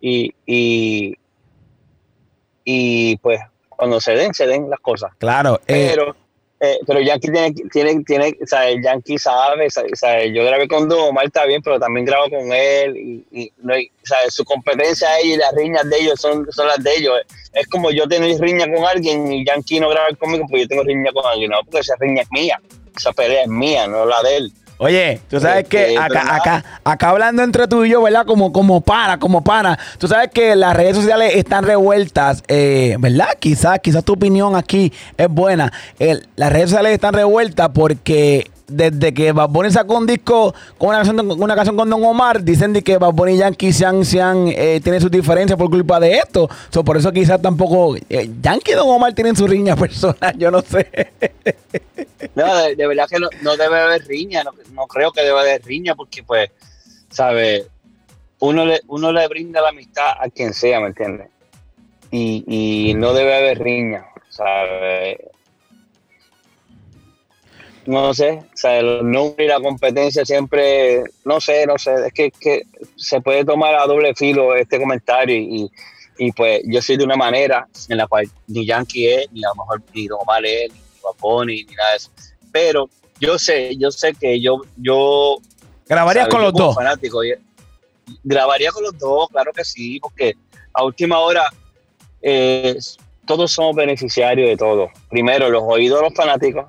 y, y, y pues cuando se den, se den las cosas Claro. eh, pero eh, pero Yankee tiene tiene tiene o sea, el Yankee sabe, sabe, sabe, yo grabé con Don Omar está bien pero también grabo con él y, y sea, su competencia a ellos y las riñas de ellos son, son las de ellos. Es como yo tener riña con alguien y Yankee no grabar conmigo porque yo tengo riña con alguien no porque esa riña es mía esa pelea es mía no la de él Oye, tú sabes que acá, acá, acá hablando entre tú y yo, ¿verdad? Como, como pana, como pana. Tú sabes que las redes sociales están revueltas, eh, ¿verdad? Quizás, quizás tu opinión aquí es buena. El- las redes sociales están revueltas porque desde que Bad Bunny sacó un disco con una canción, con Don Omar, dicen de que Bad Bunny y Yankee se han, eh, tienen sus diferencias por culpa de esto. So, por eso quizás tampoco eh, Yankee y Don Omar tienen su riña personal, yo no sé. No, de, verdad que no, debe haber riña, no, no creo que debe haber riña porque pues, ¿sabes? Uno le, uno le brinda la amistad a quien sea, ¿me entiendes? Y, y no debe haber riña, ¿sabes? No sé, ¿sabes? Los nombres y la competencia siempre, no sé, no sé, es que, que se puede tomar a doble filo este comentario y, y, pues yo soy de una manera en la cual ni Yankee es, ni a lo mejor ni Omar es, ni Bad Bunny, ni nada de eso. Pero yo sé, yo sé que yo, yo Grabarías con los dos. fanático, grabaría con los dos, claro que sí, porque a última hora eh, todos somos beneficiarios de todo. Primero, los oídos de los fanáticos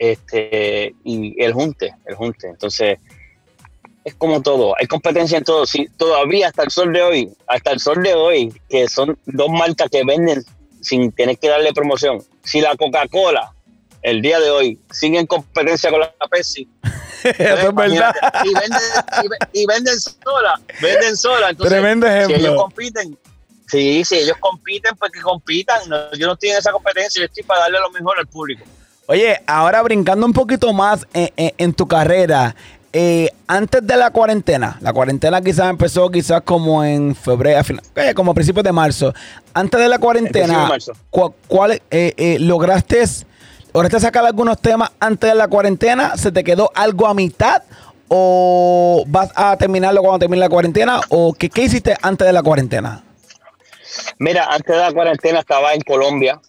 este, y el junte, el junte. Entonces, es como todo, hay competencia en todo. Si todavía hasta el sol de hoy, hasta el sol de hoy, que son dos marcas que venden sin tener que darle promoción. Si la Coca-Cola, el día de hoy, sigue en competencia con la Pepsi, Eso es verdad. Y venden, y, ve- y venden sola, venden sola. Entonces, Tremendo si ejemplo. ellos compiten, sí, si ellos compiten, pues que compitan. No, yo no estoy en esa competencia, yo estoy para darle lo mejor al público. Oye, ahora brincando un poquito más en, en- en tu carrera, eh, antes de la cuarentena, la cuarentena quizás empezó quizás como en febrero, eh, como a principios de marzo. Antes de la cuarentena, de marzo. ¿cu- ¿cuál, eh, eh, lograste, lograste sacar algunos temas antes de la cuarentena? ¿Se te quedó algo a mitad? ¿O vas a terminarlo cuando termine la cuarentena? ¿O qué, qué hiciste antes de la cuarentena? Mira, antes de la cuarentena estaba en Colombia,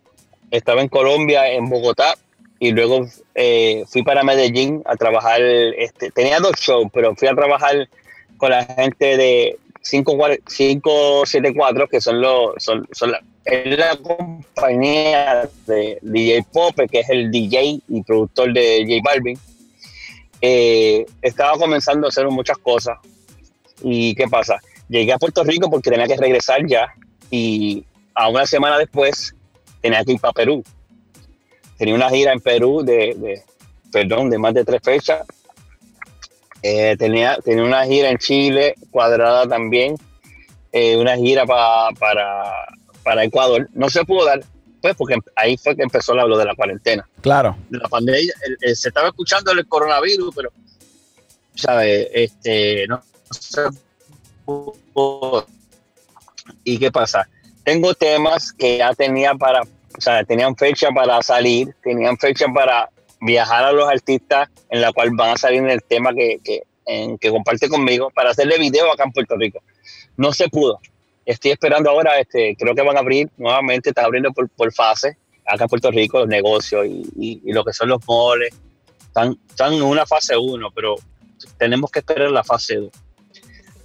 estaba en Colombia, en Bogotá, y luego eh, fui para Medellín a trabajar. Este, tenía dos shows, pero fui a trabajar con la gente de 574, que son los. Son, son la, es la compañía de DJ Pope, que es el DJ y productor de J Balvin. Eh, estaba comenzando a hacer muchas cosas. ¿Y qué pasa? Llegué a Puerto Rico porque tenía que regresar ya y a una semana después tenía que ir para Perú. Tenía una gira en Perú de, de- perdón, de más de tres fechas. Eh, tenía, tenía una gira en Chile cuadrada también, eh, una gira pa- para, para Ecuador. No se pudo dar, pues, porque ahí fue que empezó la- lo de la cuarentena Claro. de la pandemia, se estaba escuchando el coronavirus, pero, ¿sabes? Este, no se pudo. ¿Y qué pasa? Tengo temas que ya tenía para, o sea, tenían fecha para salir, tenían fecha para viajar a los artistas en la cual van a salir en el tema que, que, comparte conmigo para hacerle video acá en Puerto Rico. No se pudo. Estoy esperando ahora, este, creo que van a abrir nuevamente, está abriendo por, por fase acá en Puerto Rico los negocios y, y- y lo que son los moles. Están, están en una fase 1, pero tenemos que esperar la fase 2.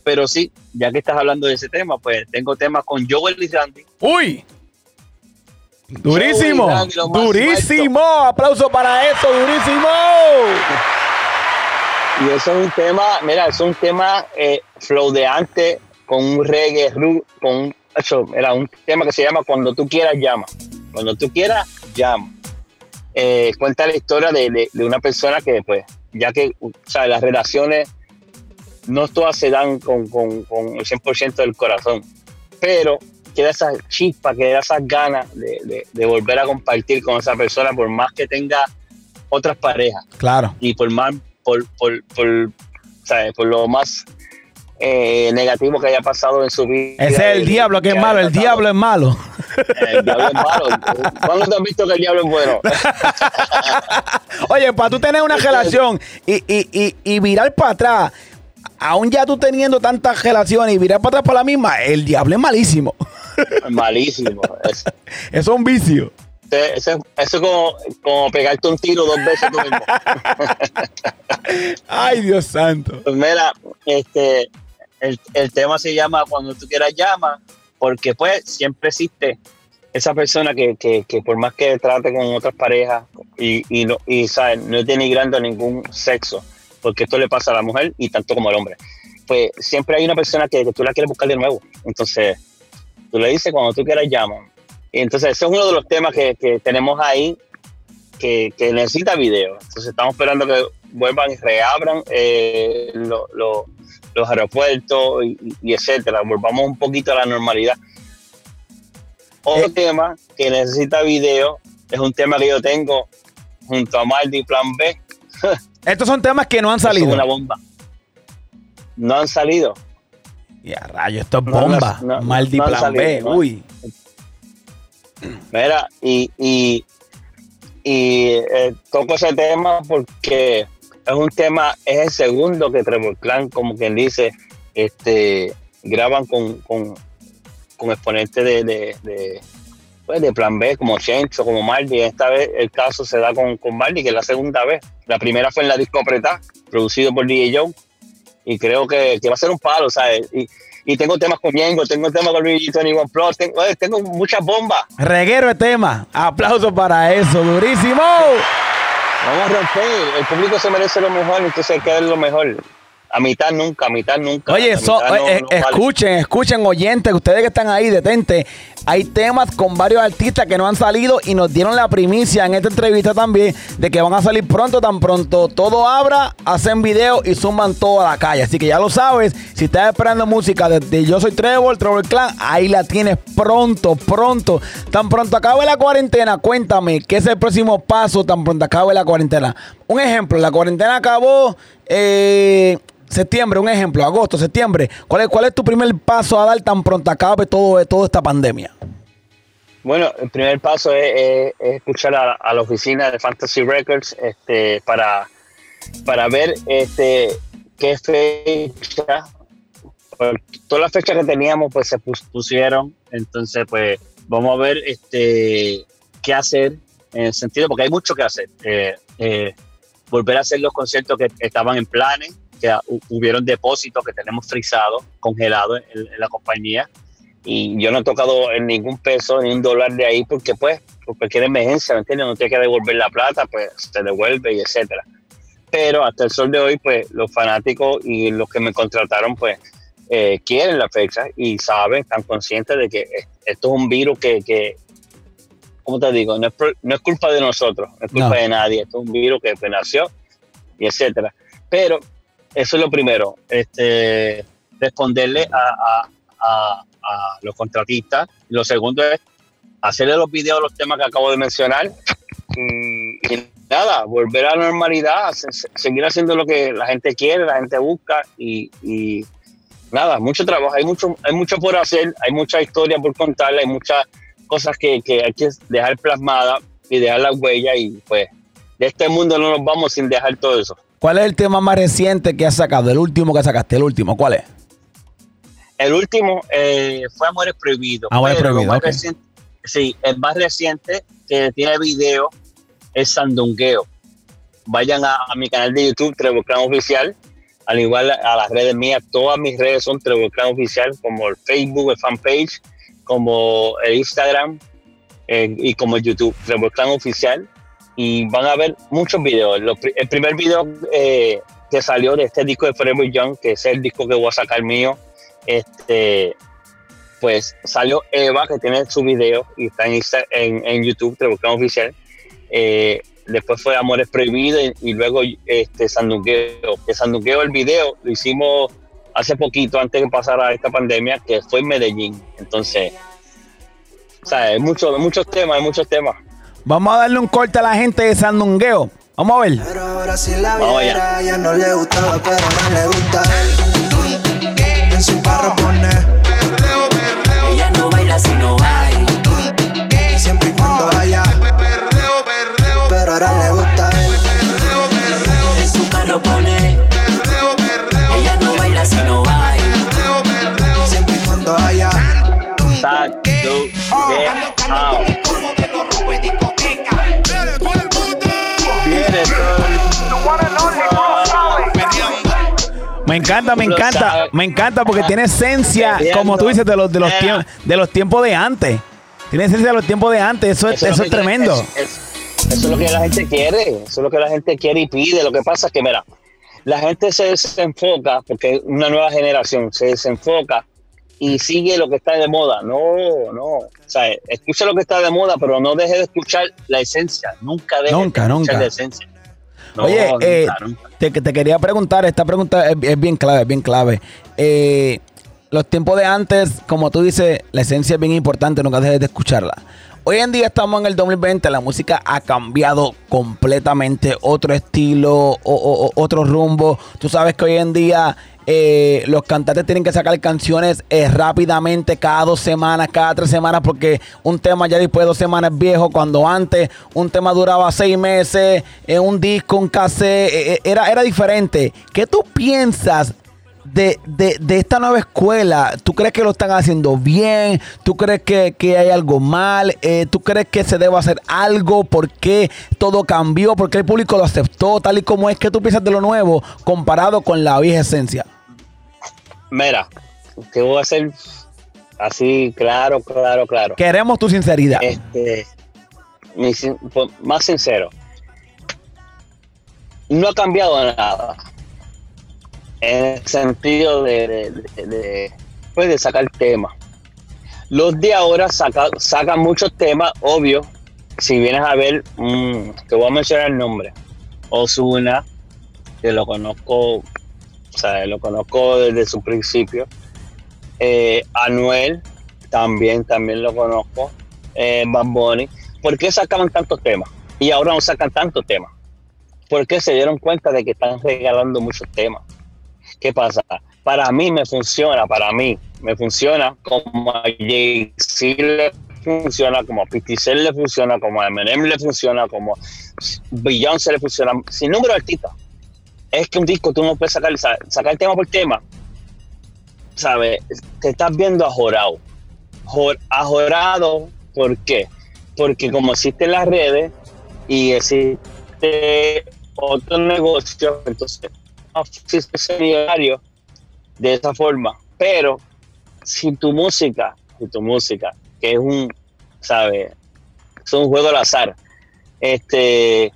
Pero sí, ya que estás hablando de ese tema, pues tengo temas con Joel y Randy. ¡Uy! Durísimo, durísimo. Aplauso para eso, durísimo. Y eso es un tema, mira, es un tema eh, flow de antes, con un reggae, con un- eso, era un tema que se llama Cuando tú quieras llama. Cuando tú quieras llama. Eh, cuenta la historia de, de- de una persona que, pues, ya que, o sea, las relaciones no todas se dan con, con, con el 100% del corazón, pero queda esa chispa, queda esas ganas de, de- de volver a compartir con esa persona, por más que tenga otras parejas Claro. y por más por, por, por, ¿sabes? por lo más eh, negativo que haya pasado en su vida. Ese es el diablo que es malo, el diablo es malo. El diablo es malo. ¿Cuándo te has visto que el diablo es bueno? Oye, para tú tener una relación y, y, y, y virar para atrás, aún ya tú teniendo tantas relaciones y virar para atrás para la misma, el diablo es malísimo. Malísimo. Es- Eso es un vicio. Eso, es como, como pegarte un tiro dos veces tú mismo. Ay, Dios santo. Pues mira, este, el, el tema se llama Cuando tú quieras llama, porque pues siempre existe esa persona que, que, que por más que trate con otras parejas y, y, no, y ¿sabes? no es denigrando a ningún sexo, porque esto le pasa a la mujer y tanto como al hombre. Pues siempre hay una persona que, que tú la quieres buscar de nuevo. Entonces, tú le dices cuando tú quieras llama. Y entonces, ese es uno de los temas que, que tenemos ahí que, que necesita video. Entonces, estamos esperando que vuelvan y reabran eh, lo- lo- los aeropuertos y, y etcétera. Volvamos un poquito a la normalidad. Otro Eh. tema que necesita video es un tema que yo tengo junto a Maldi Plan B. Estos son temas que no han Eso es salido. una bomba. No han salido. Y a rayo, esto es bomba. no, no, Maldi plan salido, B. no. Uy. Mira, y, y, y eh, toco ese tema porque es un tema, es el segundo que Trevor Clan, como quien dice, este, graban con, con, con exponentes de, de, de, pues, de Plan B, como Chencho, como Mardi. Esta vez el caso se da con, con Mardi, que es la segunda vez. La primera fue en la disco Apretá, producido por DJ Joe, y creo que, que va a ser un palo, ¿sabes? Y, y tengo temas con Ñengo, tengo temas con Luigi 21 Plus, tengo, oye, tengo muchas bombas. Reguero de tema. Aplauso para eso. Durísimo. Vamos a romper. El público se merece lo mejor, entonces hay que dar lo mejor. A mitad nunca, a mitad nunca. Oye, A so- mitad no- eh, no vale. escuchen, escuchen, oyentes, ustedes que están ahí, detente. Hay temas con varios artistas que no han salido y nos dieron la primicia en esta entrevista también de que van a salir pronto, tan pronto todo abra, hacen video y suman toda la calle. Así que ya lo sabes, si estás esperando música desde Yo Soy Trevor, Trevor Clan, ahí la tienes pronto, pronto. Tan pronto acabe la cuarentena, cuéntame, ¿qué es el próximo paso tan pronto acabe la cuarentena? Un ejemplo, la cuarentena acabó... Eh, Septiembre, un ejemplo, agosto, septiembre. ¿Cuál es, cuál es tu primer paso a dar tan pronto acabe todo, toda esta pandemia? Bueno, el primer paso es, es- es escuchar a, la oficina de Fantasy Records este, para, para ver este, qué fecha, todas las fechas que teníamos pues se pus- pusieron, entonces pues vamos a ver este, qué hacer en el sentido, porque hay mucho que hacer. Eh, eh, volver a hacer los conciertos que estaban en planes, que hu- hubieron depósitos que tenemos frisados, congelados en, en la compañía y yo no he tocado en ningún peso ni un dólar de ahí porque pues por cualquier emergencia, ¿me entiendes? No tiene que devolver la plata, pues se devuelve y etcétera. Pero hasta el sol de hoy, pues los fanáticos y los que me contrataron, pues eh, quieren la fecha y saben, están conscientes de que eh, esto es un virus que, que ¿cómo te digo? No es, no es culpa de nosotros, no es culpa No. de nadie, esto es un virus que nació y etcétera. Pero eso es lo primero, este, responderle a, a- a- a los contratistas. Lo segundo es hacerle los videos, los temas que acabo de mencionar. Y, nada, volver a la normalidad, se- se- seguir haciendo lo que la gente quiere, la gente busca y, y nada, mucho trabajo, hay mucho, hay mucho por hacer, hay mucha historia por contar, hay muchas cosas que, que hay que dejar plasmadas y dejar la huella y pues de este mundo no nos vamos sin dejar todo eso. ¿Cuál es el tema más reciente que has sacado? El último que sacaste, el último, ¿cuál es? El último eh, fue Amores Prohibidos. Amores Prohibidos, sí, el más reciente que tiene video es Sandungueo. Vayan a, a mi canal de YouTube, Trevor Clan Oficial, al igual a las redes mías. Todas mis redes son Trevor Clan Oficial, como el Facebook, el fanpage, como el Instagram y como YouTube, Trevor Clan Oficial. Y van a ver muchos videos. El primer video eh, que salió de este disco de Forever Young, que es el disco que voy a sacar mío, este, pues salió Eva, que tiene su video y está en, Insta- en, YouTube, Trevor Oficial. Eh, después fue Amores Prohibidos y, luego este, Sandungueo. Que Sandungueo, el video, lo hicimos hace poquito, antes que pasara esta pandemia, que fue en Medellín. Entonces, o sea, hay muchos, muchos temas, hay muchos temas. Vamos a darle un corte a la gente de Sandungueo. Vamos a ver. Pero ahora si la Vamos viera, ya no le gustaba, pero ahora le gusta. En su carro pone, Ella no baila si no hay. siempre y cuando vaya. Pero ahora le Me encanta, me encanta, me encanta porque tiene esencia, como tú dices, de los, de los, tiempos, de los tiempos de antes. Tiene esencia de los tiempos de antes. Eso, es- eso es tremendo. es- es- eso es lo que la gente quiere, eso es lo que la gente quiere y pide. Lo que pasa es que, mira, la gente se desenfoca, porque una nueva generación se desenfoca y sigue lo que está de moda. No, no. O sea, escucha lo que está de moda, pero no deje de escuchar la esencia. Nunca deje Nunca, de escuchar nunca. la esencia. No, Oye, nunca, eh, nunca. Te, te quería preguntar, esta pregunta es, es bien clave, es bien clave. Eh, los tiempos de antes, como tú dices, la esencia es bien importante, nunca dejes de escucharla. Hoy en día estamos en el 2020, la música ha cambiado completamente, otro estilo, o- otro rumbo. Tú sabes que hoy en día eh, los cantantes tienen que sacar canciones eh, rápidamente, cada dos semanas, cada tres semanas, porque un tema ya después de dos semanas es viejo, cuando antes un tema duraba seis meses, eh, un disco, un cassette, eh, era, era diferente. ¿Qué tú piensas de, de- de esta nueva escuela? ¿Tú crees que lo están haciendo bien? ¿Tú crees que, que hay algo mal? Eh, ¿Tú crees que se debe hacer algo? ¿Por qué todo cambió? ¿Por qué el público lo aceptó tal y como es? ¿Qué tú piensas de lo nuevo comparado con la vieja esencia? Mira, te voy a hacer así, claro, claro, claro. Queremos tu sinceridad. Este, mi más sincero, no ha cambiado nada en el sentido de, pues, de sacar temas. Los de ahora saca- sacan muchos temas, obvio. Si vienes a ver, mm, te voy a mencionar el nombre. Osuna, que lo conozco, o sea, lo conozco desde su principio. Eh, Anuel, también, también lo conozco. Eh, Bad Bunny. ¿Por qué sacaban tantos temas? Y ahora no sacan tantos temas. Porque se dieron cuenta de que están regalando muchos temas. ¿Qué pasa? Para mí me funciona, para mí me funciona como a Jay-Z le funciona, como a 50 Cent le funciona, como a Eminem le funciona, como a Beyoncé le funciona, sin número de artistas. Es que un disco tú no puedes sacar, sa- sacar tema por tema. ¿Sabes? Te estás viendo ajorado. Jor- Ajorado, ¿por qué? Porque como existen las redes y existe otro negocio, entonces ese millonario de esa forma. Pero si tu música, si tu música, que es un, ¿sabes? Es un juego al azar, este,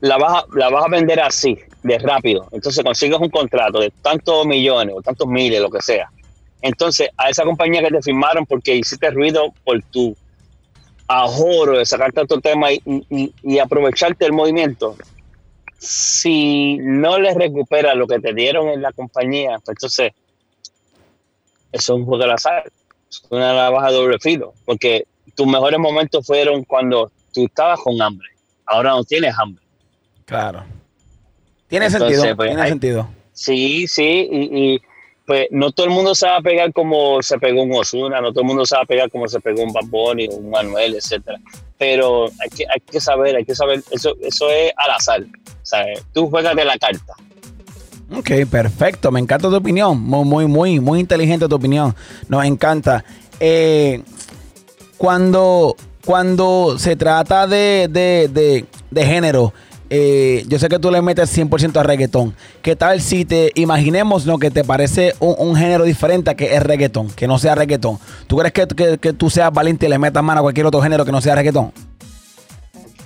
la vas, a, la vas a vender así, de rápido. Entonces consigues un contrato de tantos millones o tantos miles, lo que sea. Entonces, a esa compañía que te firmaron porque hiciste ruido por tu ahorro de sacar tanto tema y, y- aprovecharte del movimiento, si no les recuperas lo que te dieron en la compañía, pues entonces eso es un juego azar, es una navaja de doble filo, porque tus mejores momentos fueron cuando tú estabas con hambre, ahora no tienes hambre. Claro. Tiene Entonces, sentido. pues, tiene hay- sentido. Sí, sí, y, y, pues no todo el mundo se va a pegar como se pegó un Osuna, no todo el mundo se va a pegar como se pegó un Bad Bunny, un Manuel, etcétera. Pero hay que, hay que saber, hay que saber, eso, eso es al azar. Sea, tú juegas de la carta. Ok, perfecto. Me encanta tu opinión. Muy, muy, muy, muy inteligente tu opinión. Nos encanta. Eh, cuando, cuando se trata de, de, de, de género, eh, yo sé que tú le metes 100% a reggaetón. ¿Qué tal si te imaginemos lo que te parece un, un género diferente a que es reggaetón, que no sea reggaetón? ¿Tú crees que, que- que tú seas valiente y le metas mano a cualquier otro género que no sea reggaetón?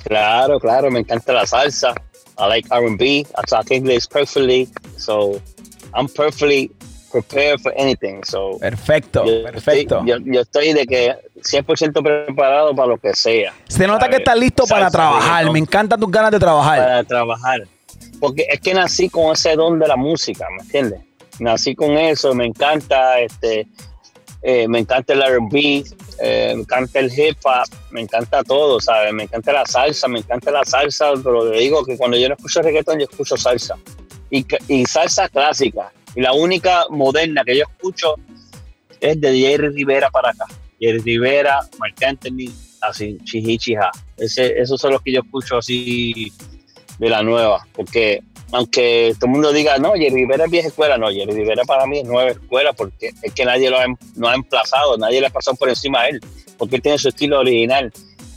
Claro, claro, me encanta la salsa. I like R&B. I talk English perfectly. So, I'm perfectly prepared for anything. So, Perfecto, yo, perfecto. Estoy, yo, yo estoy de que 100% preparado para lo que sea. Se nota que estás listo para trabajar. Me encantan tus ganas de trabajar. para trabajar. Porque es que nací con ese don de la música, ¿me entiendes? Nací con eso, me encanta, este, eh, me encanta el R&B, eh, me encanta el hip hop, me encanta todo, ¿sabes? Me encanta la salsa, me encanta la salsa, pero le digo que cuando yo no escucho reggaetón, yo escucho salsa. Y, y salsa clásica. Y la única moderna que yo escucho es de Jerry Rivera para acá. Jerry Rivera, Marc Anthony, así, chiji, chija. Ese, esos son los que yo escucho así de la nueva, porque aunque todo el mundo diga, no, Jerry Rivera es vieja escuela, no, Jerry Rivera para mí es nueva escuela, porque es que nadie lo ha, em- no ha emplazado, nadie le ha pasado por encima a él, porque él tiene su estilo original.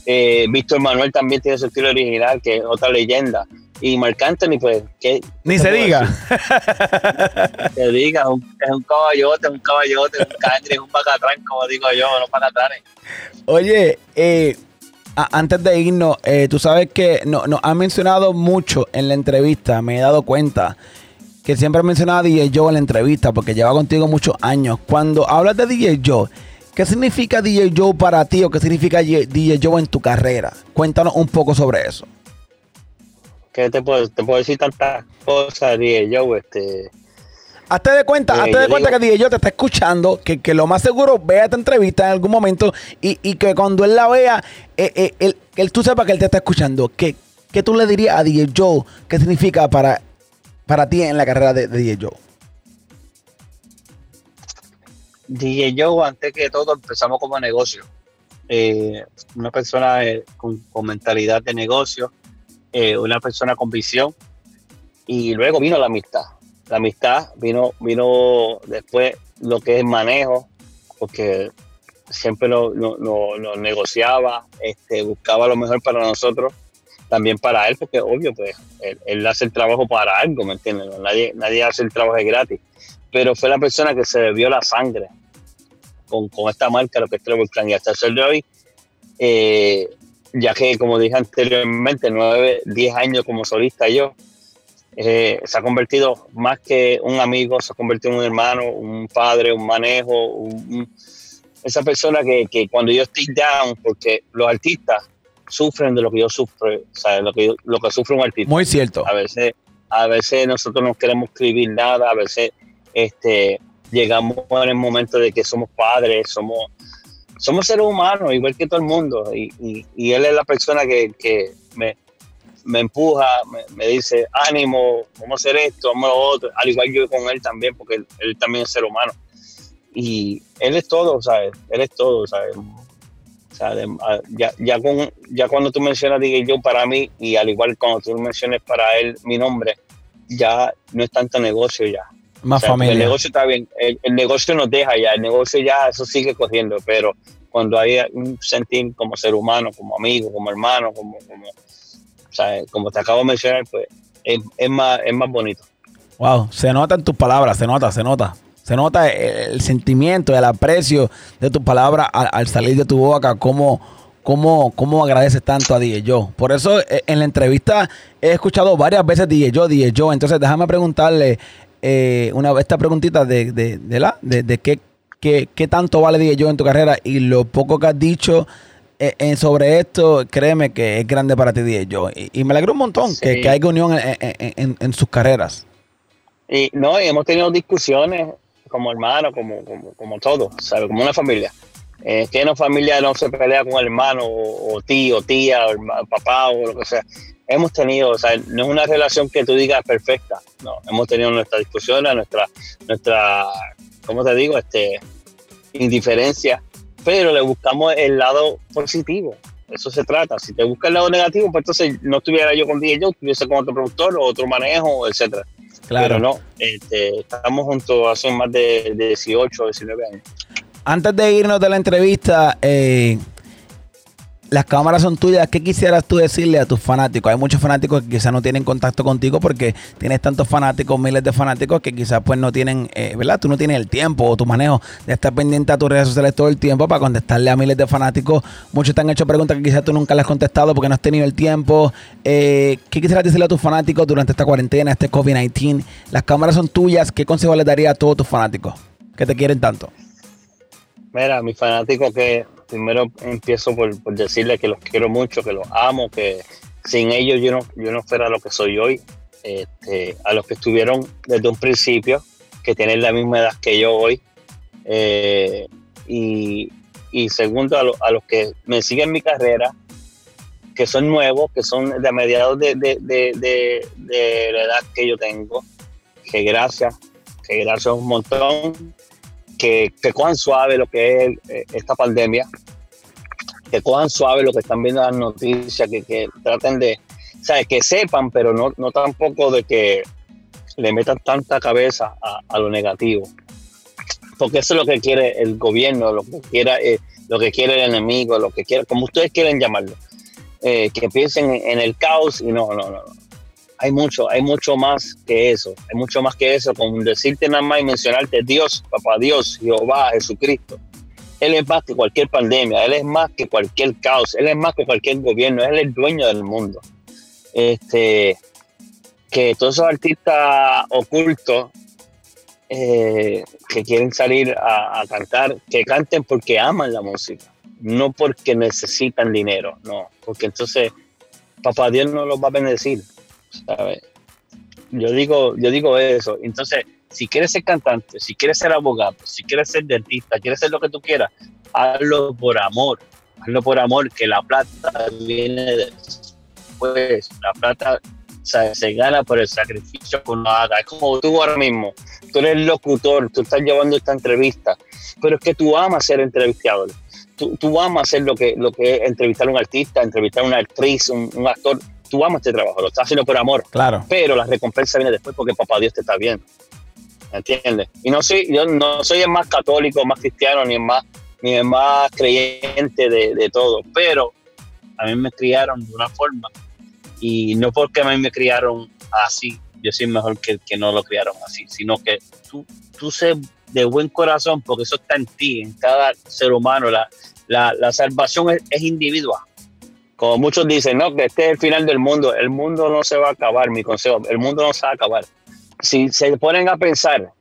Eh, Víctor Manuel también tiene su estilo original, que es otra leyenda. Y Marc Anthony, pues, que Ni se diga. te diga, es un, es un caballote, es un caballote, un cangre, es un bacatrán, como digo yo, los bacatranes. Oye, eh, antes de irnos, eh, tú sabes que nos no, has mencionado mucho en la entrevista, me he dado cuenta. que siempre mencionaba a DJ Joe en la entrevista porque lleva contigo muchos años. Cuando hablas de DJ Joe, ¿qué significa DJ Joe para ti o qué significa DJ Joe en tu carrera? Cuéntanos un poco sobre eso. ¿Qué te puedo, te puedo decir tantas cosas, DJ Joe? Este, Hazte de cuenta, Eh, hazte yo de cuenta digo- que DJ Joe te está escuchando, que, que lo más seguro vea esta entrevista en algún momento y, y que cuando él la vea, eh, eh, él, él- tú sepas que él te está escuchando. ¿Qué, qué tú le dirías a DJ Joe? ¿Qué significa para, para ti en la carrera de, de DJ Joe? DJ Joe, antes que todo, empezamos como negocio. Eh, una persona eh, con, con mentalidad de negocio, eh, una persona con visión, y luego vino la amistad. La amistad vino, vino después lo que es manejo, porque siempre lo, lo- lo- negociaba, este, buscaba lo mejor para nosotros, también para él, porque obvio, pues él, él hace el trabajo para algo, ¿me entiendes? Nadie, nadie hace el trabajo gratis pero fue la persona que se bebió la sangre con, con esta marca, lo que es Trevor Clan. Y hasta el sol de hoy, eh, ya que, como dije anteriormente, nueve, diez años como solista yo, eh, se ha convertido más que un amigo, se ha convertido en un hermano, un padre, un manejo, un- esa persona que, que cuando yo estoy down, porque los artistas sufren de lo que yo sufro, o sea, lo que, yo- lo que sufre un artista Muy cierto. a veces a veces nosotros no queremos escribir nada a veces este llegamos en el momento de que somos padres somos somos seres humanos igual que todo el mundo y, y- y él es la persona que, que me, empuja me, dice ánimo vamos a hacer esto vamos a lo otro al igual yo con él también porque él, también es ser humano. Y él es todo sabes él es todo sabes o sea, de- a- ya, ya, con, ya cuando tú mencionas DJ Joe para mí, y al igual cuando tú menciones para él mi nombre, ya no es tanto negocio ya. Más O sea, porque El familia. negocio está bien, el, el negocio nos deja ya, el negocio ya, eso sigue corriendo, pero cuando hay un sentir como ser humano, como amigo, como hermano, como, como, como te acabo de mencionar, pues es, es más, es más bonito. Wow, se nota en tus palabras, se nota, se nota. Se nota el, el sentimiento, el aprecio de tus palabras al, al salir de tu boca, cómo, cómo, cómo agradeces tanto a DJ Joe. Por eso eh, en la entrevista he escuchado varias veces DJ Joe, DJ Joe. Entonces déjame preguntarle eh, una esta preguntita de, de, de la, de, de qué, qué, qué tanto vale DJ Joe en tu carrera y lo poco que has dicho eh, sobre esto, créeme que es grande para ti DJ Joe. Y, y me alegra un montón Sí. que, que haya unión en- en- en- en- en sus carreras. Y no, y hemos tenido discusiones como hermanos, como, como, como todos, ¿sabes? Como una familia. Eh, que una familia no se pelea con el hermano o, o tío, tía, o papá o lo que sea. Hemos tenido, o sea, no es una relación que tú digas perfecta, no, hemos tenido nuestras discusiones, nuestra, nuestra, ¿cómo te digo? Este, indiferencia, pero le buscamos el lado positivo. Eso se trata. Si te busca el lado negativo, pues entonces no estuviera yo con DJ Joe, estuviese con otro productor o otro manejo, etcétera. Pero no, este, estamos juntos hace más de, de 18 o 19 años. Antes de irnos de la entrevista, eh, las cámaras son tuyas. ¿Qué quisieras tú decirle a tus fanáticos? Hay muchos fanáticos que quizás no tienen contacto contigo porque tienes tantos fanáticos, miles de fanáticos que quizás pues no tienen, eh, ¿verdad? Tú no tienes el tiempo o tu manejo de estar pendiente a tus redes sociales todo el tiempo para contestarle a miles de fanáticos. Muchos te han hecho preguntas que quizás tú nunca les has contestado porque no has tenido el tiempo. Eh, ¿Qué quisieras decirle a tus fanáticos durante esta cuarentena, este COVID-19? Las cámaras son tuyas. ¿Qué consejo les daría a todos tus fanáticos que te quieren tanto? Mira, mis fanáticos que primero empiezo por, por decirles que los quiero mucho, que los amo, que sin ellos yo no, yo no fuera lo que soy hoy. Este, a los que estuvieron desde un principio, que tienen la misma edad que yo hoy. Eh, y, y segundo, a, lo- a los que me siguen mi carrera, que son nuevos, que son de a mediados de, de- de- de- de la edad que yo tengo, que gracias, que gracias un montón, que, cojan suave lo que es eh, esta pandemia, que cojan suave lo que están viendo las noticias, que, traten de, ¿sabes? Que sepan, pero no, no tampoco de que le metan tanta cabeza a, a lo negativo. Porque eso es lo que quiere el gobierno, lo que quiera, eh, lo que quiere el enemigo, lo que quiera, como ustedes quieren llamarlo. Eh, que piensen en, en el caos y no, no, no, no. Hay mucho, hay mucho más que eso, hay mucho más que eso, con decirte nada más y mencionarte Dios, papá Dios, Jehová, Jesucristo. Él es más que cualquier pandemia, Él es más que cualquier caos, Él es más que cualquier gobierno, Él es el dueño del mundo. Este, que todos esos artistas ocultos eh, que quieren salir a, a cantar, que canten porque aman la música, no porque necesitan dinero, no, porque entonces papá Dios no los va a bendecir, Yo digo, yo digo eso. Entonces, si quieres ser cantante, si quieres ser abogado, si quieres ser dentista, quieres ser lo que tú quieras, hazlo por amor. Hazlo por amor, que la plata viene después. La plata se gana por el sacrificio que uno haga. Es como tú ahora mismo. Tú eres locutor, tú estás llevando esta entrevista, pero es que tú amas ser entrevistador. Tú, tú amas hacer lo que, lo que es entrevistar a un artista, entrevistar a una actriz, un actor. Tú amas este trabajo, lo estás haciendo por amor Claro. pero la recompensa viene después porque papá Dios te está viendo. ¿Entiendes? Y no soy, yo no soy el más católico, más cristiano, ni el más, ni el más creyente de, de todo, pero a mí me criaron de una forma y no porque a mí me criaron así, yo soy mejor que que no lo criaron así, sino que tú, tú sé de buen corazón porque eso está en ti, en cada ser humano. La, la, la salvación es, es individual. Como muchos dicen, no, que este es el final del mundo. El mundo no se va a acabar, mi consejo. El mundo no se va a acabar. Si se ponen a pensar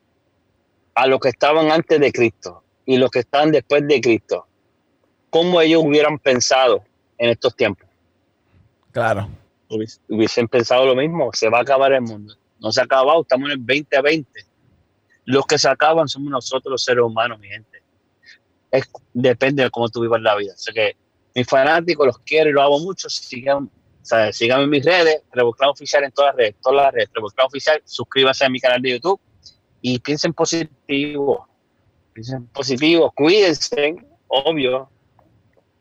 a los que estaban antes de Cristo y los que están después de Cristo, ¿cómo ellos hubieran pensado en estos tiempos? Claro. Hubies- Hubiesen pensado lo mismo, se va a acabar el mundo. No se ha acabado, estamos en el 2020. Los que se acaban somos nosotros los seres humanos, mi gente. Es, depende de cómo tú vivas la vida. O sea que mis fanáticos los quiero y los amo mucho. Sigan, sea, síganme en mis redes, Revolcán Oficial en todas las redes, todas las redes, Revolcán Oficial, suscríbanse a mi canal de YouTube y piensen positivo. Piensen positivo, cuídense, obvio,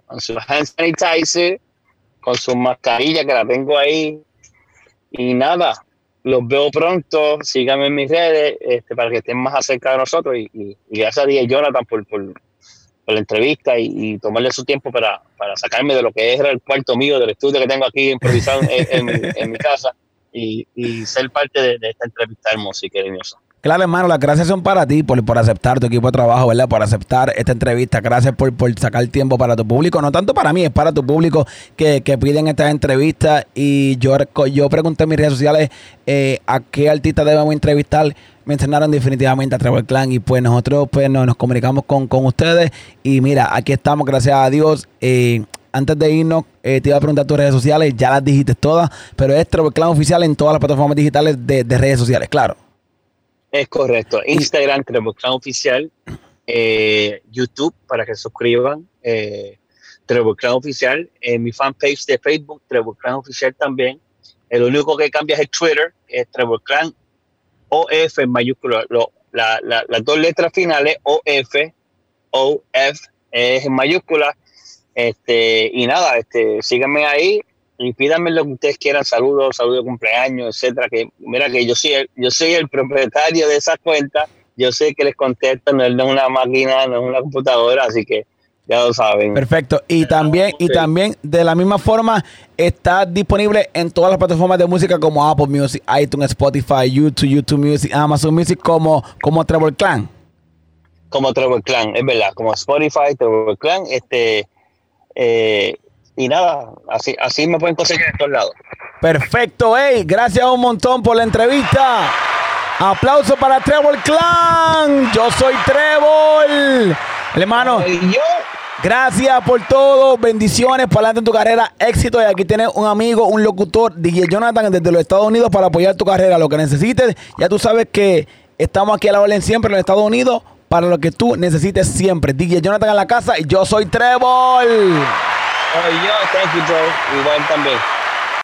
con su hand sanitizer, con su mascarilla que la tengo ahí. Y nada, los veo pronto, síganme en mis redes este, para que estén más acerca de nosotros y, y- y gracias a Diego Jonathan por, por la entrevista y, tomarle su tiempo para, para sacarme de lo que era el cuarto mío del estudio que tengo aquí improvisado en mi casa y, y ser parte de, esta entrevista hermosa y cariñosa. Claro, hermano, las gracias son para ti por, por aceptar tu equipo de trabajo, ¿verdad? Por aceptar esta entrevista. Gracias por, por sacar tiempo para tu público. No tanto para mí, es para tu público que, que piden estas entrevistas. Y yo, yo pregunté en mis redes sociales eh, a qué artista debemos entrevistar. Mencionaron definitivamente a Trevor Clan y pues nosotros pues nos, nos comunicamos con, con ustedes. Y mira, aquí estamos, gracias a Dios. Eh, antes de irnos, eh, te iba a preguntar tus redes sociales, ya las dijiste todas, pero es Trevor Clan oficial en todas las plataformas digitales de, de redes sociales, claro. Es correcto. Instagram, Trevor Clan Oficial. eh, YouTube, para que se suscriban. Eh, Trevor Clan Oficial. En mi fanpage de Facebook, Trevor Clan Oficial también. El único que cambia es el Twitter, es Trevor Clan OF en mayúscula. La- las dos letras finales, OF, OF, es en mayúscula. Este, y nada, este, síganme ahí y pídanme lo que ustedes quieran, saludos, saludos de cumpleaños, etcétera. Que mira que yo soy el, yo soy el propietario de esa cuenta, yo sé que les contesto, no es una máquina, no es una computadora, así que ya lo saben. Perfecto. Y también, y también, de la misma forma, está disponible en todas las plataformas de música como Apple Music, iTunes, Spotify, YouTube, YouTube Music, Amazon Music, como, como Trevor Clan. Como Trevor Clan, es verdad, como Spotify, Trevor Clan, este, eh, y nada, así, así me pueden conseguir en todos lados. Perfecto, hey, gracias un montón por la entrevista. Aplauso para Trevor Clan. Yo soy Trevor. Hermano, Y yo, gracias por todo. Bendiciones para adelante en tu carrera. Éxito. Y aquí tienes un amigo, un locutor, DJ Jonathan, desde los Estados Unidos para apoyar tu carrera. Lo que necesites. Ya tú sabes que estamos aquí a la orden siempre en los Estados Unidos para lo que tú necesites siempre. DJ Jonathan en la casa y yo soy Trevor. oh, yo, thank you, bro, igual también.